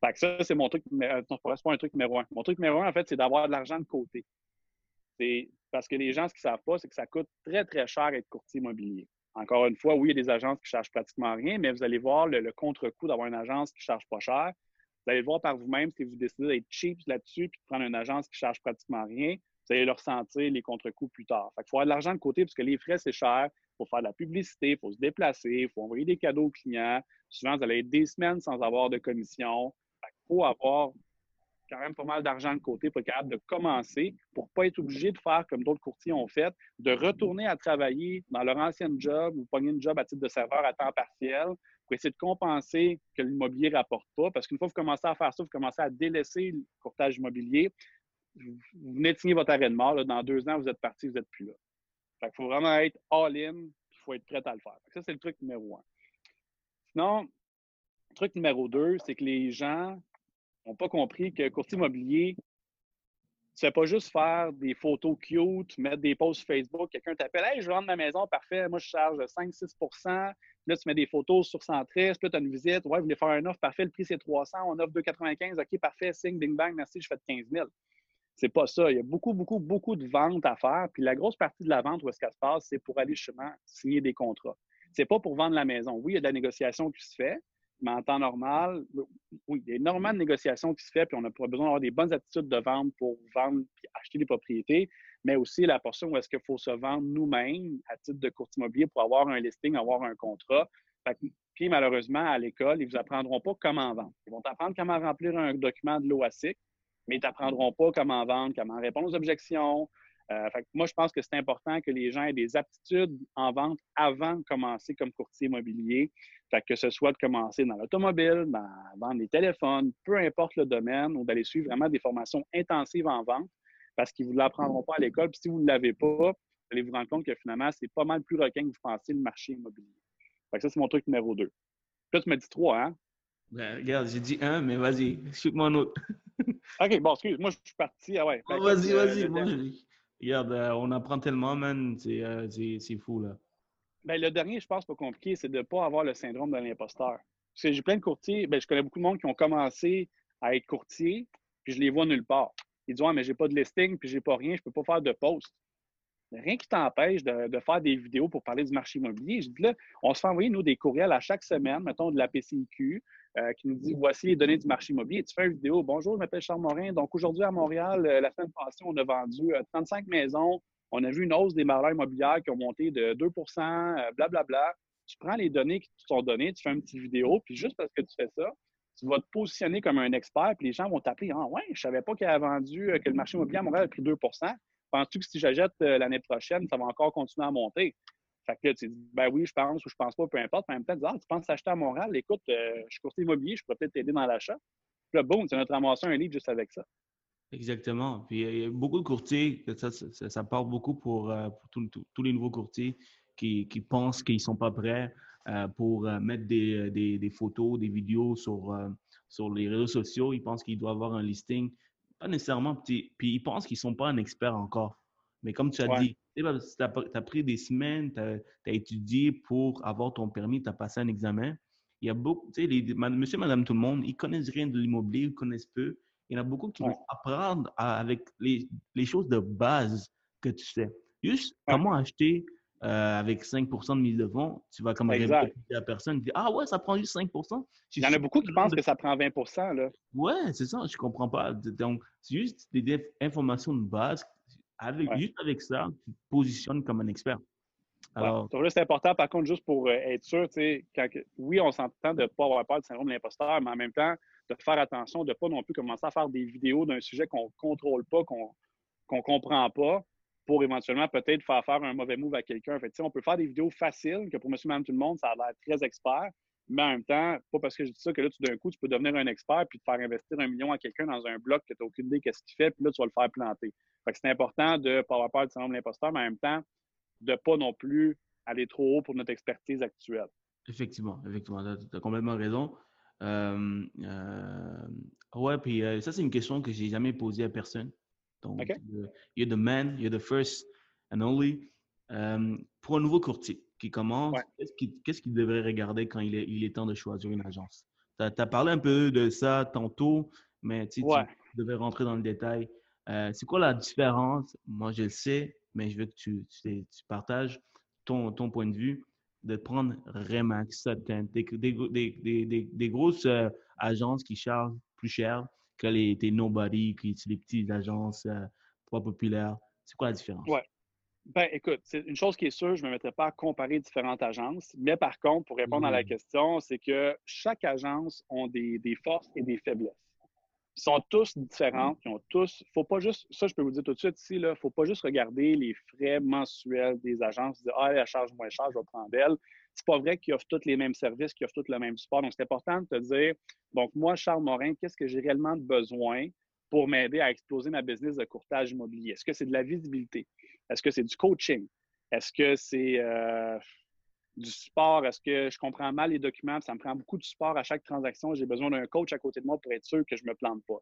A: Fait que ça, c'est mon truc, euh, non, c'est pas un truc numéro un. Mon truc numéro un, en fait, c'est d'avoir de l'argent de côté. C'est parce que les gens, ce qu'ils ne savent pas, c'est que ça coûte très, très cher être courtier immobilier. Encore une fois, oui, il y a des agences qui chargent pratiquement rien, mais vous allez voir le, contre-coup d'avoir une agence qui ne charge pas cher. Vous allez le voir par vous-même si vous décidez d'être cheap là-dessus puis de prendre une agence qui ne charge pratiquement rien. Vous allez le ressentir les contre-coups plus tard. il faut avoir de l'argent de côté parce que les frais, c'est cher. Il faut faire de la publicité, il faut se déplacer, il faut envoyer des cadeaux aux clients. Souvent, vous allez être des semaines sans avoir de commission. Il faut avoir quand même pas mal d'argent de côté pour être capable de commencer, pour pas être obligé de faire comme d'autres courtiers ont fait, de retourner à travailler dans leur ancien job ou pogner une job à titre de serveur à temps partiel pour essayer de compenser que l'immobilier ne rapporte pas. Parce qu'une fois que vous commencez à faire ça, vous commencez à délaisser le courtage immobilier, vous venez de signer votre arrêt de mort. dans deux ans, vous êtes parti, vous n'êtes plus là. il faut vraiment être all-in, il faut être prêt à le faire. Ça, c'est le truc numéro un. Sinon, le truc numéro deux, c'est que les gens pas compris que courtier immobilier, tu ne pas juste faire des photos cute, mettre des posts Facebook, quelqu'un t'appelle Hey, je vendre ma maison, parfait, moi je charge 5-6% Là, tu mets des photos sur Centris, puis là, tu as une visite, ouais, vous voulez faire un offre, parfait, le prix c'est 300, on offre 2,95, OK, parfait, signe, ding bang, merci, je fais 15 000. C'est pas ça. Il y a beaucoup, beaucoup, beaucoup de ventes à faire. Puis la grosse partie de la vente, où est-ce qu'elle se passe, c'est pour aller justement signer des contrats. C'est pas pour vendre la maison. Oui, il y a de la négociation qui se fait, mais en temps normal, oui, il y a énormément de négociations qui se fait, puis on a besoin d'avoir des bonnes attitudes de vente pour vendre et acheter des propriétés, mais aussi la portion où est-ce qu'il faut se vendre nous-mêmes à titre de courtier immobilier pour avoir un listing, avoir un contrat. puis malheureusement, à l'école, ils ne vous apprendront pas comment vendre. Ils vont apprendre comment remplir un document de l'OASIC, mais ils ne t'apprendront pas comment vendre, comment répondre aux objections, euh, moi, je pense que c'est important que les gens aient des aptitudes en vente avant de commencer comme courtier immobilier. que ce soit de commencer dans l'automobile, dans vendre des téléphones, peu importe le domaine, ou d'aller suivre vraiment des formations intensives en vente parce qu'ils ne vous l'apprendront pas à l'école. Puis si vous ne l'avez pas, vous allez vous rendre compte que finalement, c'est pas mal plus requin que vous pensez le marché immobilier. ça, c'est mon truc numéro deux. Là, tu m'as dit trois, hein?
C: Ben, regarde, j'ai dit un, mais vas-y, shoot-moi un autre.
A: OK, bon, excuse, moi, je suis parti. Ah ouais.
C: Oh, vas-y, vas-y. Euh, Regarde, euh, on apprend tellement, man. Euh, c'est fou, là.
A: Ben, le dernier, je pense, pas compliqué, c'est de ne pas avoir le syndrome de l'imposteur. J'ai plein de courtiers, ben, je connais beaucoup de monde qui ont commencé à être courtier, puis je les vois nulle part. Ils disent, ouais, mais j'ai pas de listing, puis j'ai pas rien, je peux pas faire de post. Rien qui t'empêche de, faire des vidéos pour parler du marché immobilier. Je dis là, on se fait envoyer, nous, des courriels à chaque semaine, mettons de la PCIQ, euh, qui nous dit voici les données du marché immobilier. Tu fais une vidéo. Bonjour, je m'appelle Charles Morin. Donc aujourd'hui à Montréal, euh, la semaine passée, on a vendu 35 euh, maisons. On a vu une hausse des valeurs immobilières qui ont monté de 2 blablabla. Bla, Tu prends les données qui te sont données, tu fais une petite vidéo, puis juste parce que tu fais ça, tu vas te positionner comme un expert, puis les gens vont t'appeler Ah ouais, je savais pas qu'il avait vendu, que le marché immobilier à Montréal a pris 2 Penses-tu que si j'achète l'année prochaine, ça va encore continuer à monter? Fait que là, tu dis, ben oui, je pense ou je pense pas, peu importe. en même temps, tu dis, ah, tu penses acheter à Montréal? Écoute, euh, je suis courtier immobilier, je pourrais peut-être t'aider dans l'achat. Puis là, boum, tu as ramassé un livre juste avec ça.
C: Exactement. Puis il y a beaucoup de courtiers, ça, ça, ça part beaucoup pour, euh, tous les nouveaux courtiers qui, pensent qu'ils ne sont pas prêts euh, pour mettre des, photos, des vidéos sur les réseaux sociaux. Ils pensent qu'ils doivent avoir un listing. Pas nécessairement. Puis ils pensent qu'ils ne sont pas un expert encore. Mais comme tu as dit, tu as, pris des semaines, tu as, étudié pour avoir ton permis, tu as passé un examen. Il y a beaucoup, tu sais, les, monsieur, madame, tout le monde, ils connaissent rien de l'immobilier, ils connaissent peu. Il y en a beaucoup qui vont apprendre avec les, les, choses de base que tu sais. Juste comment acheter euh, avec 5% de mise de fonds, tu vas comme à la personne, dire, ah ouais, ça prend juste 5%
A: Il y en a beaucoup qui pensent que ça prend 20% là.
C: Ouais, c'est ça, je comprends pas. Donc, c'est juste des informations de base avec, Juste avec ça, tu te positionnes comme un expert.
A: Alors, c'est important, par contre, juste pour euh, être sûr, quand, oui, on s'entend de ne pas avoir peur du syndrome de l'imposteur, mais en même temps, de faire attention, de ne pas non plus commencer à faire des vidéos d'un sujet qu'on ne contrôle pas, qu'on ne comprend pas, pour éventuellement peut-être faire faire un mauvais move à quelqu'un. Fait, on peut faire des vidéos faciles, que pour monsieur, madame, tout le monde, ça a l'air très expert, mais en même temps, pas parce que je dis ça que là, tout d'un coup, tu peux devenir un expert puis te faire investir un million à quelqu'un dans un bloc que tu n'as aucune idée qu'est-ce qu'il fait, puis là, tu vas le faire planter. Fait que c'est important de ne pas avoir peur du syndrome de l'imposteur, mais en même temps, de ne pas non plus aller trop haut pour notre expertise actuelle.
C: Effectivement, effectivement, tu as complètement raison. Euh, euh, ouais, puis euh, ça, c'est une question que j'ai jamais posée à personne. Donc, you're the man, you're the first and only. pour un nouveau courtier, qui commence, qu'est-ce qu'il devrait regarder quand il est, il est temps de choisir une agence? Tu as, parlé un peu de ça tantôt, mais tu, devais rentrer dans le détail. Euh, c'est quoi la différence? Moi, je le sais, mais je veux que tu, tu, partages ton, ton, point de vue de prendre Remax, des, des, des, grosses euh, agences qui chargent plus cher que les, nobody, qui les petites agences euh, pas populaires. C'est quoi la différence?
A: Ouais. Ben, écoute, c'est une chose qui est sûre, je ne me mettrai pas à comparer différentes agences. Mais par contre, pour répondre à la mmh. question, c'est que chaque agence a des, des, forces et des faiblesses. Ils sont tous différents. Ils ont tous. Faut pas juste. Ça, je peux vous dire tout de suite ici, il ne faut pas juste regarder les frais mensuels des agences, dire Ah, elle charge moins cher, je vais prendre elle. C'est pas vrai qu'ils offrent tous les mêmes services, qu'ils offrent tous le même support. Donc, c'est important de te dire donc, moi, Charles Morin, qu'est-ce que j'ai réellement besoin pour m'aider à exploser ma business de courtage immobilier? Est-ce que c'est de la visibilité? Est-ce que c'est du coaching? Est-ce que c'est euh, du support? Est-ce que je comprends mal les documents? Ça me prend beaucoup de support à chaque transaction. J'ai besoin d'un coach à côté de moi pour être sûr que je ne me plante pas.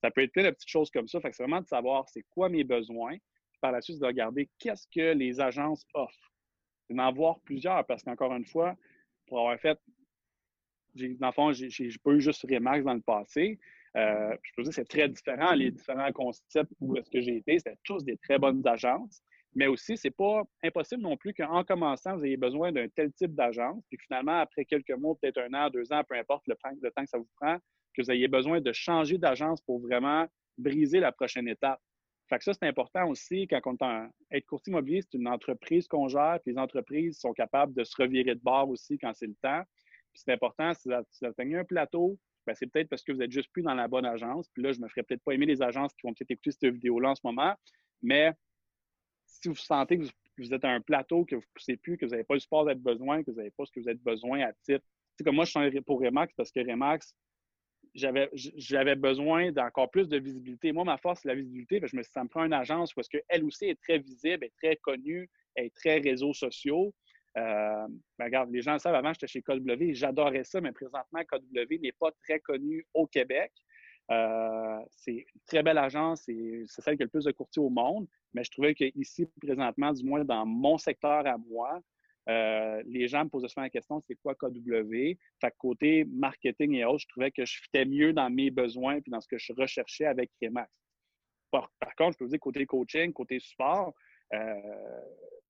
A: Ça peut être plein de petites choses comme ça. Fait c'est vraiment de savoir c'est quoi mes besoins. par la suite, de regarder qu'est-ce que les agences offrent. D'en voir plusieurs parce qu'encore une fois, pour avoir fait, dans le fond, j'ai pas eu juste Remax dans le passé. Euh, je peux dire que c'est très différent, les différents concepts où est-ce que j'ai été. C'était tous des très bonnes agences. Mais aussi, c'est pas impossible non plus qu'en commençant, vous ayez besoin d'un tel type d'agence, puis finalement, après quelques mois, peut-être un an, deux ans, peu importe le temps, le temps que ça vous prend, que vous ayez besoin de changer d'agence pour vraiment briser la prochaine étape. Fait que ça, c'est important aussi quand on est être courtier immobilier, c'est une entreprise qu'on gère, puis les entreprises sont capables de se revirer de bord aussi quand c'est le temps. Puis c'est important, si vous atteignez un plateau, ben, c'est peut-être parce que vous n'êtes juste plus dans la bonne agence. Puis là, je ne me ferais peut-être pas aimer les agences qui vont peut-être écouter cette vidéo-là en ce moment. Mais si vous sentez que vous, êtes à un plateau, que vous ne poussez plus, que vous n'avez pas le support d'être besoin, que vous n'avez pas ce que vous avez besoin à titre. C'est comme moi, je suis pour Remax parce que Remax, j'avais besoin d'encore plus de visibilité. Moi, ma force, c'est la visibilité. je me ça me prend une agence parce qu'elle aussi est très visible, est très connue, est très réseaux sociaux. Euh, ben, regarde, les gens le savent, avant, j'étais chez KW, j'adorais ça, mais présentement, KW n'est pas très connu au Québec. Euh, c'est une très belle agence, c'est celle qui a le plus de courtiers au monde, mais je trouvais qu'ici, présentement, du moins dans mon secteur à moi, euh, les gens me posaient souvent la question c'est quoi KW Fait côté marketing et autres, je trouvais que je fitais mieux dans mes besoins et dans ce que je recherchais avec Remax. Par, contre, je peux vous dire côté coaching, côté support,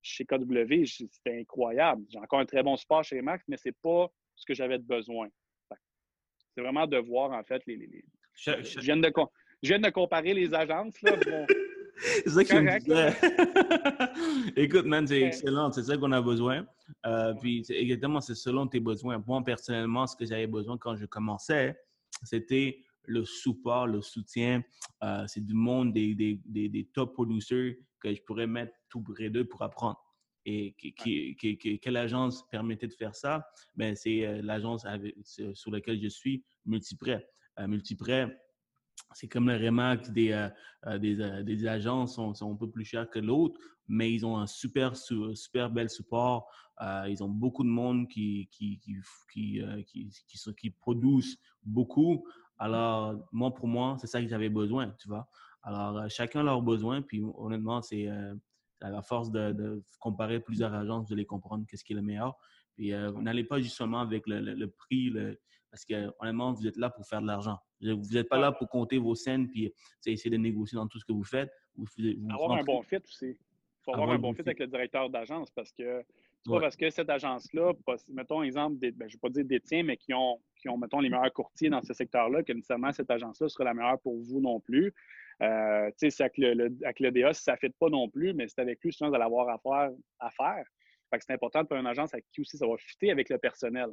A: chez KW, c'était incroyable. J'ai encore un très bon sport chez Max, mais c'est pas ce que j'avais de besoin. C'est vraiment de voir, en fait, les. Je, viens de, je, viens de, comparer les agences. Là,
C: c'est ça que je me disais. Écoute, man, c'est excellent. C'est ça qu'on a besoin. Euh, puis, exactement, c'est selon tes besoins. Moi, personnellement, ce que j'avais besoin quand je commençais, c'était le support, le soutien. Euh, c'est du monde des, des, des, des top producers que je pourrais mettre tout près d'eux pour apprendre. Et quelle agence permettait de faire ça? Ben, c'est l'agence sur laquelle je suis, Multiprêt. Multiprêt, c'est comme le Remax des, euh, euh, euh, des, agences sont, sont, un peu plus chers que l'autre, mais ils ont un super, super bel support. ils ont beaucoup de monde qui, qui, qui, qui, qui, qui produisent beaucoup. Alors, moi, pour moi, c'est ça que j'avais besoin, tu vois. Alors, chacun a leurs besoins, puis honnêtement, c'est à la force de, comparer plusieurs agences, de les comprendre qu'est-ce qui est le meilleur. Puis, n'allez pas justement avec le, le, le prix, le, parce que honnêtement, vous êtes là pour faire de l'argent. Vous n'êtes pas là pour compter vos scènes puis essayer de négocier dans tout ce que vous faites. Vous,
A: avoir un bon fit aussi. Il faut avoir, un bon fit avec le directeur d'agence parce que c'est pas parce que cette agence-là, mettons exemple, ben, je ne vais pas dire détient, mais qui ont, qui ont, mettons, les meilleurs courtiers dans ce secteur-là, que nécessairement cette agence-là sera la meilleure pour vous non plus. Euh, tu sais, avec le, avec le DA, ça ne fait pas non plus, mais c'est avec lui, souvent, vous allez avoir affaire à faire. c'est important pour une agence avec qui aussi ça va fitter avec le personnel.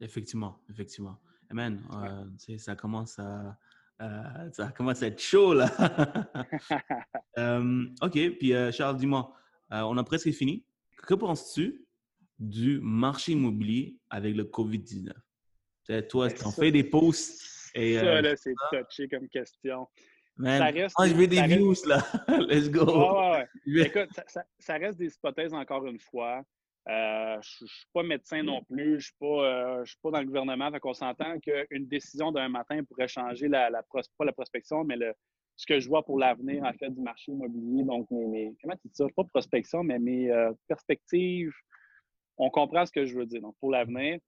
C: Effectivement, effectivement. Amen. Euh, ça commence à, ça commence à être chaud là. Euh, ok, puis euh, Charles, dis-moi, on a presque fini. Que penses-tu du marché immobilier avec le COVID-19? Toi, tu en fais des posts.
A: Et, ça, là, c'est touché comme question.
C: Ça reste, ah, je veux des views, là. Let's go.
A: ouais, ouais. Écoute, ça, ça, reste des hypothèses encore une fois. Euh, je ne suis pas médecin non plus, je ne suis, pas, euh, suis pas dans le gouvernement. Fait qu'on s'entend qu'une décision d'un matin pourrait changer la, la, pas la prospection, mais le, ce que je vois pour l'avenir, en fait, du marché immobilier. Donc, mes, comment tu dis ça? Pas prospection, mais mes euh, perspectives. On comprend ce que je veux dire. Donc, pour l'avenir,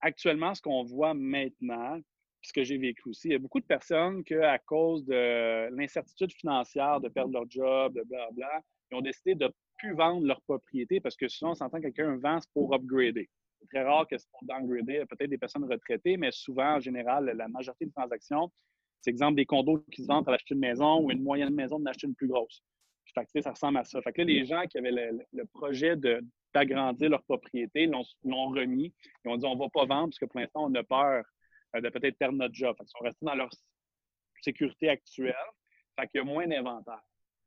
A: actuellement, ce qu'on voit maintenant, ce que j'ai vécu aussi, il y a beaucoup de personnes qui, à cause de l'incertitude financière, de perdre leur job, de blablabla, ils ont décidé de pu vendre leur propriété parce que souvent, on s'entend que quelqu'un vend pour upgrader. C'est très rare que c'est pour downgrader peut-être des personnes retraitées, mais souvent, en général, la majorité des transactions, c'est exemple des condos qui se vendent pour acheter une maison ou une moyenne maison d'acheter une plus grosse. Fait ça ressemble à ça. Fait que là, les gens qui avaient le, projet d'agrandir leur propriété l'ont remis. Ils ont dit on ne va pas vendre parce que pour l'instant, on a peur euh, de peut-être perdre notre job. ils sont restés dans leur sécurité actuelle. Fait qu'il y a moins d'inventaire.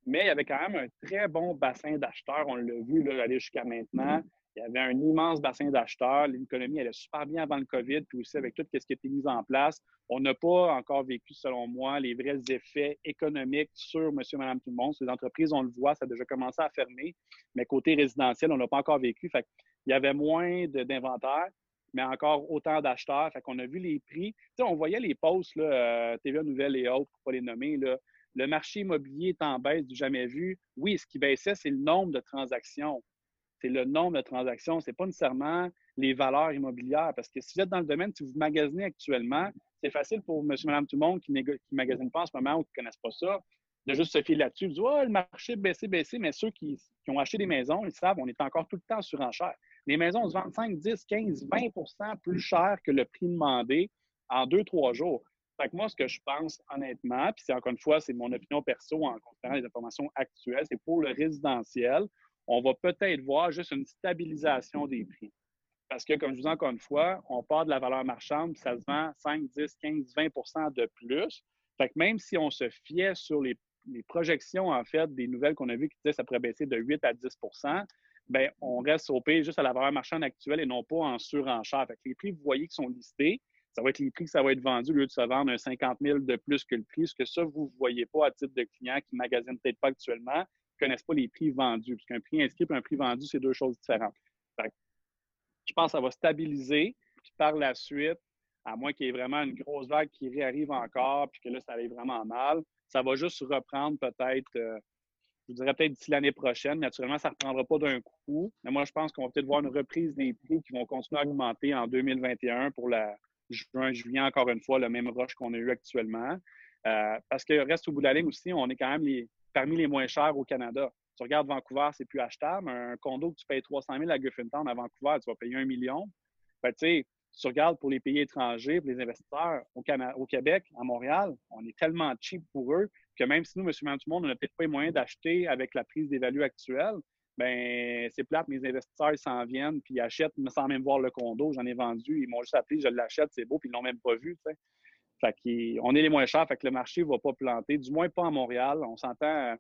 A: Mais il y avait quand même un très bon bassin d'acheteurs. On l'a vu là, aller jusqu'à maintenant. Il y avait un immense bassin d'acheteurs. L'économie allait super bien avant le COVID, puis aussi avec tout ce qui a été mis en place. On n'a pas encore vécu, selon moi, les vrais effets économiques sur monsieur, madame, tout le monde. Sur les entreprises, on le voit, ça a déjà commencé à fermer. Mais côté résidentiel, on n'a pas encore vécu. Fait il y avait moins d'inventaire, mais encore autant d'acheteurs. Fait qu'on a vu les prix. Tu on voyait les posts, là, euh, TVA Nouvelle et autres, pour pas les nommer, là, le marché immobilier est en baisse du jamais vu. Oui, ce qui baissait, c'est le nombre de transactions. C'est le nombre de transactions. Ce n'est pas nécessairement les valeurs immobilières. Parce que si vous êtes dans le domaine, si vous magasinez actuellement, c'est facile pour monsieur, madame, tout le monde qui ne magasinent pas en ce moment ou qui ne connaissent pas ça, de juste se fier là-dessus. Ils disent oh, le marché baissé, baissé. Mais ceux qui, qui, ont acheté des maisons, ils savent, on est encore tout le temps sur enchère. Les maisons se vendent 5, 10, 15, 20% plus cher que le prix demandé en deux, trois jours. Fait moi, ce que je pense honnêtement, puis c'est encore une fois, c'est mon opinion perso en considérant les informations actuelles, c'est pour le résidentiel, on va peut-être voir juste une stabilisation des prix. Parce que, comme je vous dis encore une fois, on part de la valeur marchande, puis ça se vend 5, 10, 15, 20% de plus. Fait que même si on se fiait sur les, projections, en fait, des nouvelles qu'on a vues qui disaient que ça pourrait baisser de 8 à 10 bien, on reste au pays juste à la valeur marchande actuelle et non pas en surenchère. Fait que les prix, vous voyez, qui sont listés, ça va être les prix que ça va être vendu au lieu de se vendre un 50 000 de plus que le prix. Ce que ça, vous ne voyez pas à titre de client qui ne magasinent peut-être pas actuellement, ne connaissent pas les prix vendus. Parce qu'un prix inscrit et un prix vendu, c'est deux choses différentes. je pense que ça va stabiliser. Puis par la suite, à moins qu'il y ait vraiment une grosse vague qui réarrive encore, puis que là, ça aille vraiment mal, ça va juste reprendre peut-être, euh, je dirais peut-être d'ici l'année prochaine. Naturellement, ça ne reprendra pas d'un coup. Mais moi, je pense qu'on va peut-être voir une reprise des prix qui vont continuer à augmenter en 2021 pour la, juin, juillet, encore une fois, le même rush qu'on a eu actuellement. Euh, parce que reste au bout de la ligne aussi, on est quand même les, parmi les moins chers au Canada. Tu regardes Vancouver, c'est plus achetable. Un condo que tu payes 300 000 à Griffintown à Vancouver, tu vas payer un million. Ben, tu regardes pour les pays étrangers, pour les investisseurs au, au, Québec, à Montréal, on est tellement cheap pour eux que même si nous, monsieur, tout le monde, on n'a peut-être pas les moyens d'acheter avec la prise des values actuelles, ben c'est plate, mes investisseurs, s'en viennent, puis ils achètent sans même voir le condo. J'en ai vendu, ils m'ont juste appelé, je l'achète, c'est beau, puis ils l'ont même pas vu, tu sais. Fait qu'on est les moins chers, fait que le marché va pas planter, du moins pas à Montréal. On s'entend,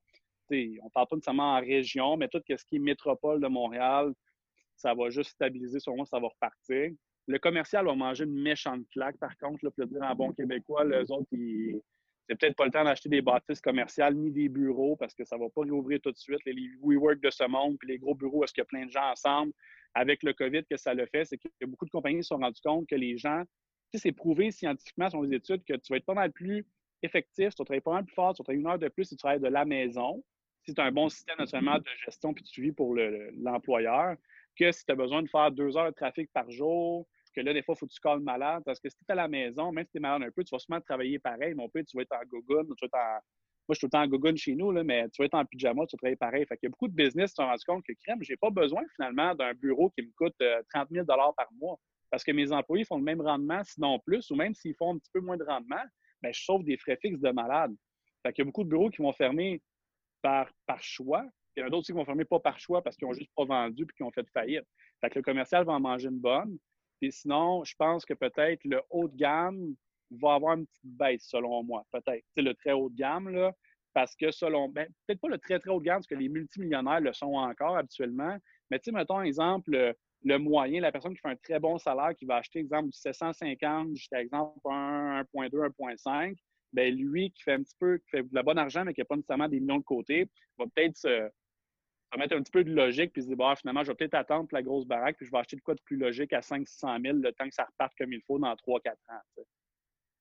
A: on parle pas nécessairement en région, mais tout ce qui est métropole de Montréal, ça va juste stabiliser, sur moi, ça va repartir. Le commercial va manger une méchante claque, par contre, là, le dire en bon québécois, les autres, ils... c'est peut-être pas le temps d'acheter des bâtisses commerciales ni des bureaux parce que ça va pas réouvrir tout de suite. Les WeWork de ce monde, puis les gros bureaux, est-ce qu'il y a plein de gens ensemble? Avec le COVID, que ça le fait, c'est que beaucoup de compagnies se sont rendues compte que les gens, tu sais, c'est prouvé scientifiquement sur les études que tu vas être pas mal plus effectif, tu vas travailler pas mal plus fort, tu vas travailler une heure de plus si tu travailles de la maison, si tu as un bon système naturellement de gestion puis de suivi pour l'employeur, que si tu as besoin de faire deux heures de trafic par jour, que là, des fois, il faut que tu calmes malade. Parce que si tu es à la maison, même si tu es malade un peu, tu vas sûrement travailler pareil. Mon père, tu vas être en gogun, tu vas être en. Moi, je suis tout le temps en gogun chez nous, là, mais tu vas être en pyjama, tu vas travailler pareil. Fait qu'il y a beaucoup de business qui se sont rendus compte que crème, j'ai pas besoin finalement d'un bureau qui me coûte 30 euh, 000 par mois. Parce que mes employés font le même rendement, sinon plus, ou même s'ils font un petit peu moins de rendement, bien, je sauve des frais fixes de malade. Fait qu'il y a beaucoup de bureaux qui vont fermer par, par choix. Il y en a d'autres aussi qui vont fermer pas par choix parce qu'ils n'ont juste pas vendu puis qu'ils ont fait faillite. Fait que le commercial va en manger une bonne. Et sinon, je pense que peut-être le haut de gamme va avoir une petite baisse, selon moi. Peut-être. C'est le très haut de gamme, là, parce que selon. Ben, peut-être pas le très, très haut de gamme, parce que les multimillionnaires le sont encore habituellement. Mais tu sais, mettons, exemple, le, moyen, la personne qui fait un très bon salaire, qui va acheter, exemple, du 750 jusqu'à, exemple, 1,2, 1,5, ben lui, qui fait un petit peu, qui fait de la bonne argent, mais qui n'a pas nécessairement des millions de côté, va peut-être se, mettre un petit peu de logique puis se dire, bon, finalement, je vais peut-être attendre la grosse baraque puis je vais acheter de quoi de plus logique à 500-600 000 le temps que ça reparte comme il faut dans 3-4 ans.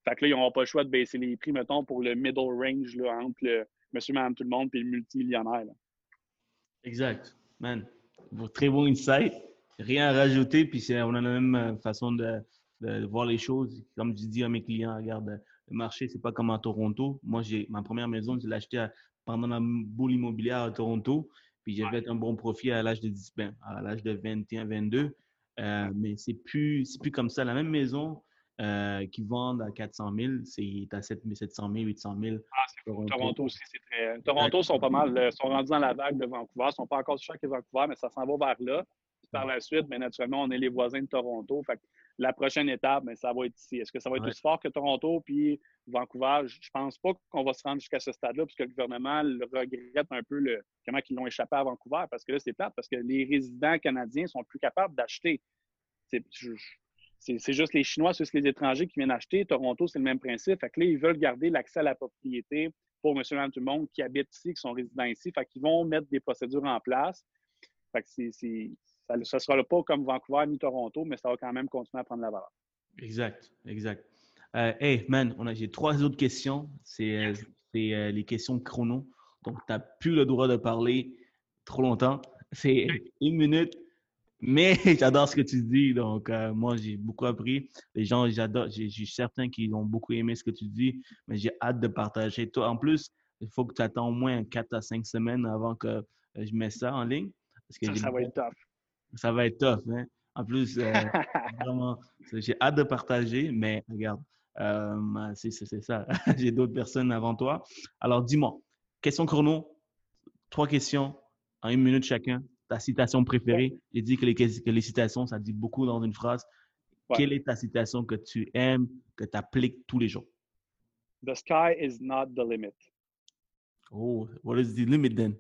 A: Fait que là, ils n'auront pas le choix de baisser les prix, mettons, pour le middle range là, entre le monsieur, madame, tout le monde puis le multimillionnaire.
C: Exact. Man, très bon insight. Rien à rajouter, puis on a la même euh, façon de, voir les choses. Comme je dis à mes clients, regarde, le marché, c'est pas comme à Toronto. Moi, j'ai ma première maison, je l'ai achetée pendant la boule immobilière à Toronto. Puis j'ai fait un bon profit à l'âge de 10, ben, à l'âge de 21, 22. Euh, mais c'est plus, plus comme ça. La même maison euh, qui vendent à 400 000, c'est à 700 000, 800 000.
A: Ah, c'est Toronto. Aussi, c'est très. Toronto sont pas mal, euh, sont rendus dans la vague de Vancouver. Ils sont pas encore sur que Vancouver, mais ça s'en va vers là. par la suite, bien, naturellement, on est les voisins de Toronto. Fait la prochaine étape, mais ça va être ici. Est-ce que ça va être aussi fort que Toronto puis Vancouver? Je ne pense pas qu'on va se rendre jusqu'à ce stade-là, puisque le gouvernement le regrette un peu le, comment ils l'ont échappé à Vancouver, parce que là, c'est plate, parce que les résidents canadiens sont plus capables d'acheter. C'est juste les Chinois, c'est les étrangers qui viennent acheter. Toronto, c'est le même principe. Fait que là, ils veulent garder l'accès à la propriété pour monsieur et tout le monde qui habitent ici, qui sont résidents ici. Fait qu'ils vont mettre des procédures en place. Fait que c'est ça ne sera pas comme Vancouver ni Toronto, mais ça va quand même continuer à prendre la valeur.
C: Exact, exact. Euh, hey, man, j'ai trois autres questions. C'est euh, euh, les questions chrono. Donc, tu n'as plus le droit de parler trop longtemps. C'est une minute. Mais j'adore ce que tu dis. Donc, moi, j'ai beaucoup appris. Les gens, j'adore. J'ai certains qui ont beaucoup aimé ce que tu dis, mais j'ai hâte de partager. Toi, en plus, il faut que tu attends au moins 4 à 5 semaines avant que je mette ça en ligne.
A: Parce que ça, ça va être top
C: ça va être tough. Hein? En plus, euh, vraiment, j'ai hâte de partager, mais regarde, euh, c'est ça. j'ai d'autres personnes avant toi. Alors, dis-moi, question chrono, trois questions en une minute chacun. Ta citation préférée. J'ai dit que les, que les citations, ça dit beaucoup dans une phrase. Quelle est ta citation que tu aimes, que tu appliques tous les jours?
A: The sky is not the limit.
C: Oh, what is the limit then?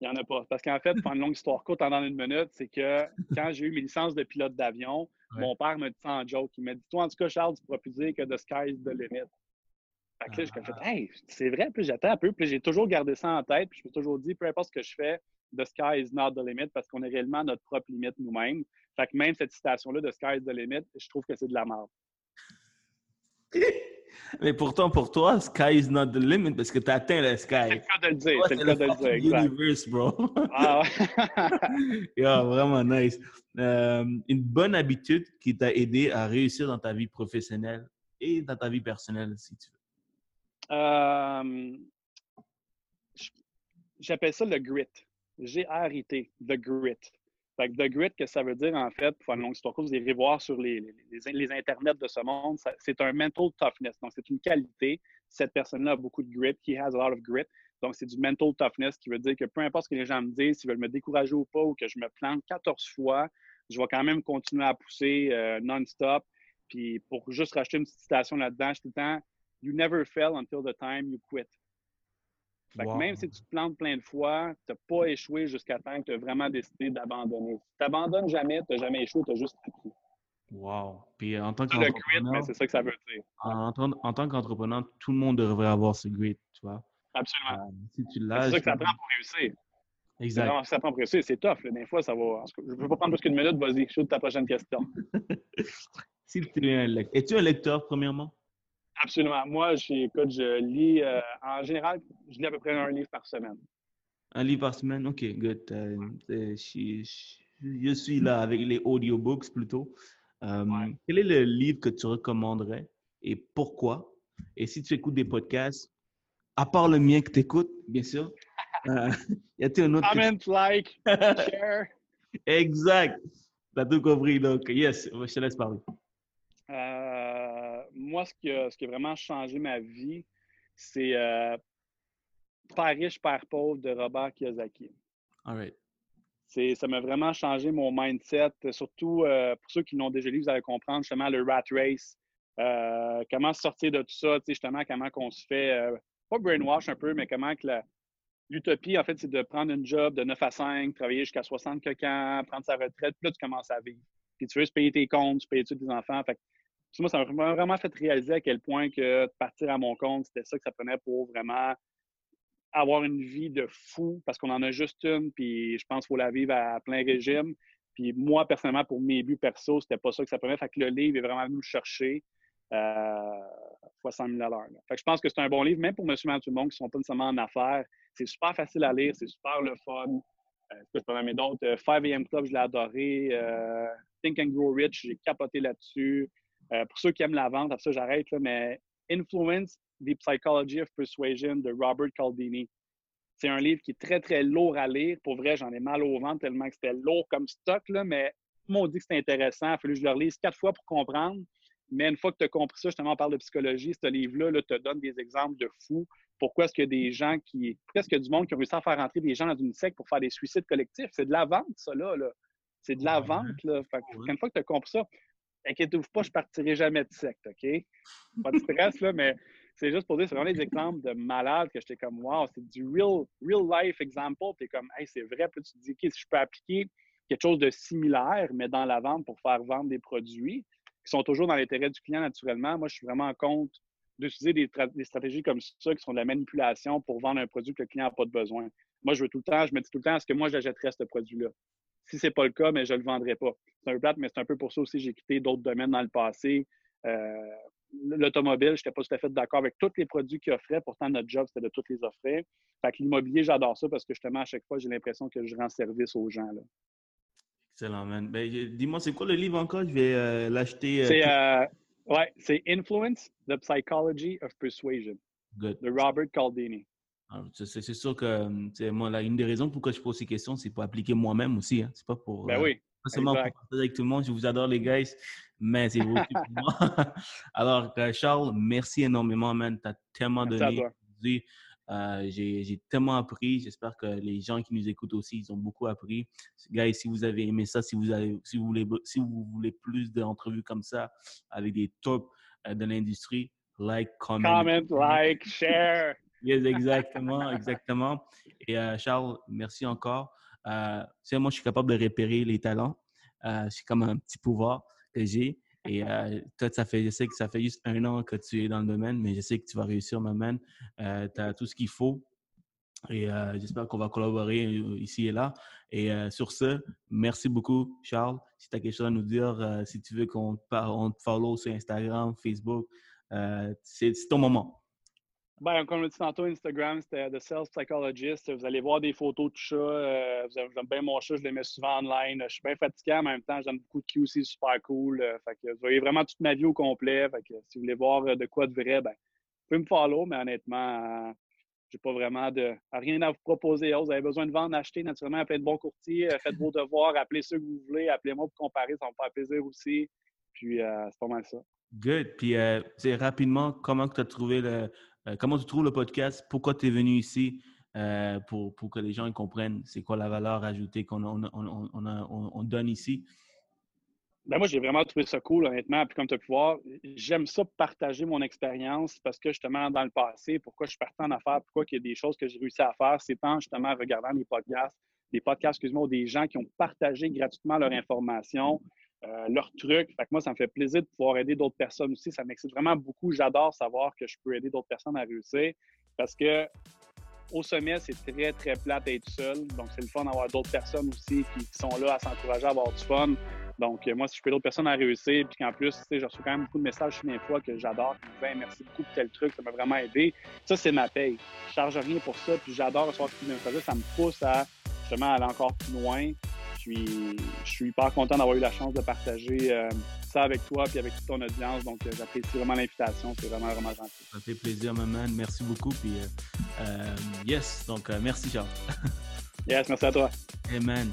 A: Il n'y en a pas. Parce qu'en fait, pour une longue histoire courte en une minute, c'est que quand j'ai eu mes licences de pilote d'avion, mon père me dit ça en joke. Il m'a dit Toi, en tout cas, Charles, tu pourras plus dire que the sky is the limit. Fait que là, j'ai fait ah. Hey, c'est vrai. Puis j'attends un peu. Puis j'ai toujours gardé ça en tête. Puis je me suis toujours dit Peu importe ce que je fais, the sky is not the limit parce qu'on est réellement notre propre limite nous-mêmes. Fait que même cette citation-là, the sky is the limit, je trouve que c'est de la merde.
C: Mais pourtant, pour toi, sky is not the limit parce que tu as atteint le sky.
A: C'est le cas de le dire. C'est le cas de le dire.
C: Universe, bro. Ah yeah, vraiment nice. Euh, une bonne habitude qui t'a aidé à réussir dans ta vie professionnelle et dans ta vie personnelle, si tu veux.
A: Euh, j'appelle ça le grit. G-R-I-T, the grit. Fait que The Grit, que ça veut dire, en fait, pour faire une longue histoire vous irez voir sur les, internets de ce monde, c'est un mental toughness. Donc, c'est une qualité. Cette personne-là a beaucoup de grit. He has a lot of grit. Donc, c'est du mental toughness qui veut dire que peu importe ce que les gens me disent, s'ils veulent me décourager ou pas, ou que je me plante 14 fois, je vais quand même continuer à pousser euh, non-stop. Puis, pour juste racheter une petite citation là-dedans, je tout le temps You never fail until the time you quit. Fait que même si tu te plantes plein de fois, tu n'as pas échoué jusqu'à temps que tu as vraiment décidé d'abandonner. Si tu n'abandonnes jamais, tu n'as jamais échoué, tu as juste appris.
C: Wow. Puis en tant
A: Le grit, mais c'est ça que ça veut dire.
C: En, en, tant qu'entrepreneur, tout le monde devrait avoir ce grit, tu vois.
A: Absolument.
C: Euh, si tu
A: c'est ça que ça prend pour réussir.
C: Exact.
A: Ça prend pour réussir, c'est tough. Là. Des fois, ça va. Je ne peux pas prendre plus qu'une minute, vas-y, shoot ta prochaine question.
C: si tu es un lecteur. Es-tu un lecteur, premièrement?
A: Absolument. Moi, écoute, je lis, euh, en général, je lis à peu près un livre par semaine.
C: Un livre par semaine? OK, good. Euh, je, je, suis là avec les audiobooks plutôt. Euh, quel est le livre que tu recommanderais et pourquoi? Et si tu écoutes des podcasts, à part le mien que tu écoutes, bien sûr, y a-t-il un autre?
A: Comment, like, share?
C: exact. T'as tout compris, donc yes, je te laisse parler.
A: Moi, ce qui, a, ce qui, a, vraiment changé ma vie, c'est euh, Père riche, Père pauvre de Robert Kiyosaki.
C: All right.
A: Ça m'a vraiment changé mon mindset, surtout euh, pour ceux qui l'ont déjà lu, vous allez comprendre justement le rat race, euh, comment sortir de tout ça, justement, comment qu'on se fait, pas brainwash un peu, mais comment que l'utopie, en fait, c'est de prendre une job de 9 à 5, travailler jusqu'à 60 ans, prendre sa retraite, puis là, tu commences à vivre. Puis tu veux se payer tes comptes, tu payes tes enfants. Fait moi, ça m'a vraiment fait réaliser à quel point que partir à mon compte, c'était ça que ça prenait pour vraiment avoir une vie de fou parce qu'on en a juste une, puis je pense qu'il faut la vivre à plein régime. Puis moi, personnellement, pour mes buts perso, c'était pas ça que ça prenait. Fait que le livre est vraiment venu me chercher euh, 60 000 Fait que je pense que c'est un bon livre, même pour monsieur tout le monde qui sont pas nécessairement en affaires. C'est super facile à lire, c'est super le fun. Euh, je peux d'autres. 5 AM Club, je l'ai adoré. Euh, Think and Grow Rich, j'ai capoté là-dessus. Euh, pour ceux qui aiment la vente, après ça, j'arrête, mais Influence, The Psychology of Persuasion de Robert Caldini. C'est un livre qui est très, très lourd à lire. Pour vrai, j'en ai mal au ventre tellement que c'était lourd comme stock, là, mais on dit que c'est intéressant. Il a fallu que je le relise quatre fois pour comprendre. Mais une fois que tu as compris ça, justement, on parle de psychologie, ce livre-là là, te donne des exemples de fous. Pourquoi est-ce qu'il y a des gens qui, presque du monde qui ont réussi à faire rentrer des gens dans une secte pour faire des suicides collectifs? C'est de la vente, ça, là. C'est de la vente, là. Une fois que tu as compris ça, inquiétez-vous pas, je partirai jamais de secte, OK? Pas de stress, là, mais c'est juste pour dire, c'est vraiment des exemples de malades que j'étais comme, wow, c'est du real, real life example. Puis comme, hey, c'est vrai. Puis tu te dis, OK, si je peux appliquer quelque chose de similaire, mais dans la vente pour faire vendre des produits qui sont toujours dans l'intérêt du client naturellement, moi, je suis vraiment en compte d'utiliser des, des, stratégies comme ça qui sont de la manipulation pour vendre un produit que le client n'a pas de besoin. Moi, je veux tout le temps, je me dis tout le temps, est-ce que moi, j'achèterais ce produit-là? Si ce n'est pas le cas, mais je ne le vendrai pas. C'est un peu plate, mais c'est un peu pour ça aussi que j'ai quitté d'autres domaines dans le passé. Euh, l'automobile, je n'étais pas tout à fait d'accord avec tous les produits qu'ils offraient. Pourtant, notre job, c'était de tous les offrir. Fait que l'immobilier, j'adore ça parce que justement, à chaque fois, j'ai l'impression que je rends service aux gens. Là.
C: Excellent, man. Ben, dis-moi, c'est quoi le livre encore? Je vais euh, l'acheter.
A: Euh, c'est, euh, ouais, c'est Influence, The Psychology of Persuasion de Robert Caldini.
C: Ah, c'est, sûr que moi, là, une des raisons pourquoi je pose ces questions, c'est pour appliquer moi-même aussi. Hein. C'est pas pour.
A: Ben oui.
C: Pas seulement pour partager avec tout le monde. Je vous adore, les guys mais c'est vous pour moi. Alors, euh, Charles, merci énormément, man. Tu as tellement donné. Euh, j'ai tellement appris. J'espère que les gens qui nous écoutent aussi, ils ont beaucoup appris. Guys, si vous avez aimé ça, si vous, avez, si vous, voulez, si vous voulez plus d'entrevues comme ça avec des tops euh, de l'industrie, like, comment.
A: Comment, like, share.
C: Yes, exactement, exactement. Et Charles, merci encore. c'est moi, je suis capable de repérer les talents. c'est comme un petit pouvoir que j'ai. Et euh, toi, ça fait, je sais que ça fait juste un an que tu es dans le domaine, mais je sais que tu vas réussir, ma man. Euh, tu as tout ce qu'il faut. Et euh, j'espère qu'on va collaborer ici et là. Et sur ce, merci beaucoup, Charles. Si tu as quelque chose à nous dire, si tu veux qu'on te follow sur Instagram, Facebook, c'est ton moment.
A: Ben, comme on dit tantôt, Instagram, c'était The Sales Psychologist. Vous allez voir des photos de. Euh, J'aime bien mon chat, je les mets souvent online. Je suis bien fatigué, en même temps, j'aime beaucoup de QC, super cool. Euh, fait que vous voyez vraiment toute ma vie au complet. Fait que si vous voulez voir euh, de quoi de vrai, ben, vous pouvez me follow, mais honnêtement, euh, j'ai pas vraiment de rien à vous proposer. Vous avez besoin de vendre, acheter, naturellement, appelez de bons courtiers, faites vos devoirs, appelez ceux que vous voulez, appelez-moi pour comparer, ça va me faire plaisir aussi. Puis c'est pas mal ça.
C: Good. Puis rapidement, comment tu as trouvé le comment tu trouves le podcast? Pourquoi tu es venu ici? Euh, pour, pour, que les gens comprennent c'est quoi la valeur ajoutée qu'on on, on, on, donne ici?
A: Ben moi, j'ai vraiment trouvé ça cool, honnêtement. Puis comme tu as pu voir, j'aime ça partager mon expérience parce que justement, dans le passé, pourquoi je suis parti en affaires, pourquoi il y a des choses que j'ai réussi à faire, c'est en justement regardant les podcasts, des podcasts, excuse-moi, des gens qui ont partagé gratuitement leur information, euh, leurs trucs. Fait que moi, ça me fait plaisir de pouvoir aider d'autres personnes aussi. Ça m'excite vraiment beaucoup. J'adore savoir que je peux aider d'autres personnes à réussir parce que au sommet, c'est très, très plate d'être seul. Donc, c'est le fun d'avoir d'autres personnes aussi qui, sont là à s'encourager à avoir du fun. Donc, euh, moi, si je peux d'autres personnes à réussir, puis qu'en plus, tu sais, je reçois quand même beaucoup de messages sur mes fois que j'adore, qui me disent merci beaucoup pour tel truc, ça m'a vraiment aidé. Ça, c'est ma paye. Je charge rien pour ça, puis j'adore recevoir ce qui me Ça me pousse à justement aller encore plus loin. Je suis, je suis hyper content d'avoir eu la chance de partager euh, ça avec toi puis avec toute ton audience. Donc, euh, j'apprécie vraiment l'invitation. C'est vraiment, vraiment gentil.
C: Ça fait plaisir, maman. Merci beaucoup. Puis, yes, donc merci, Charles.
A: yes, merci à toi.
C: Amen.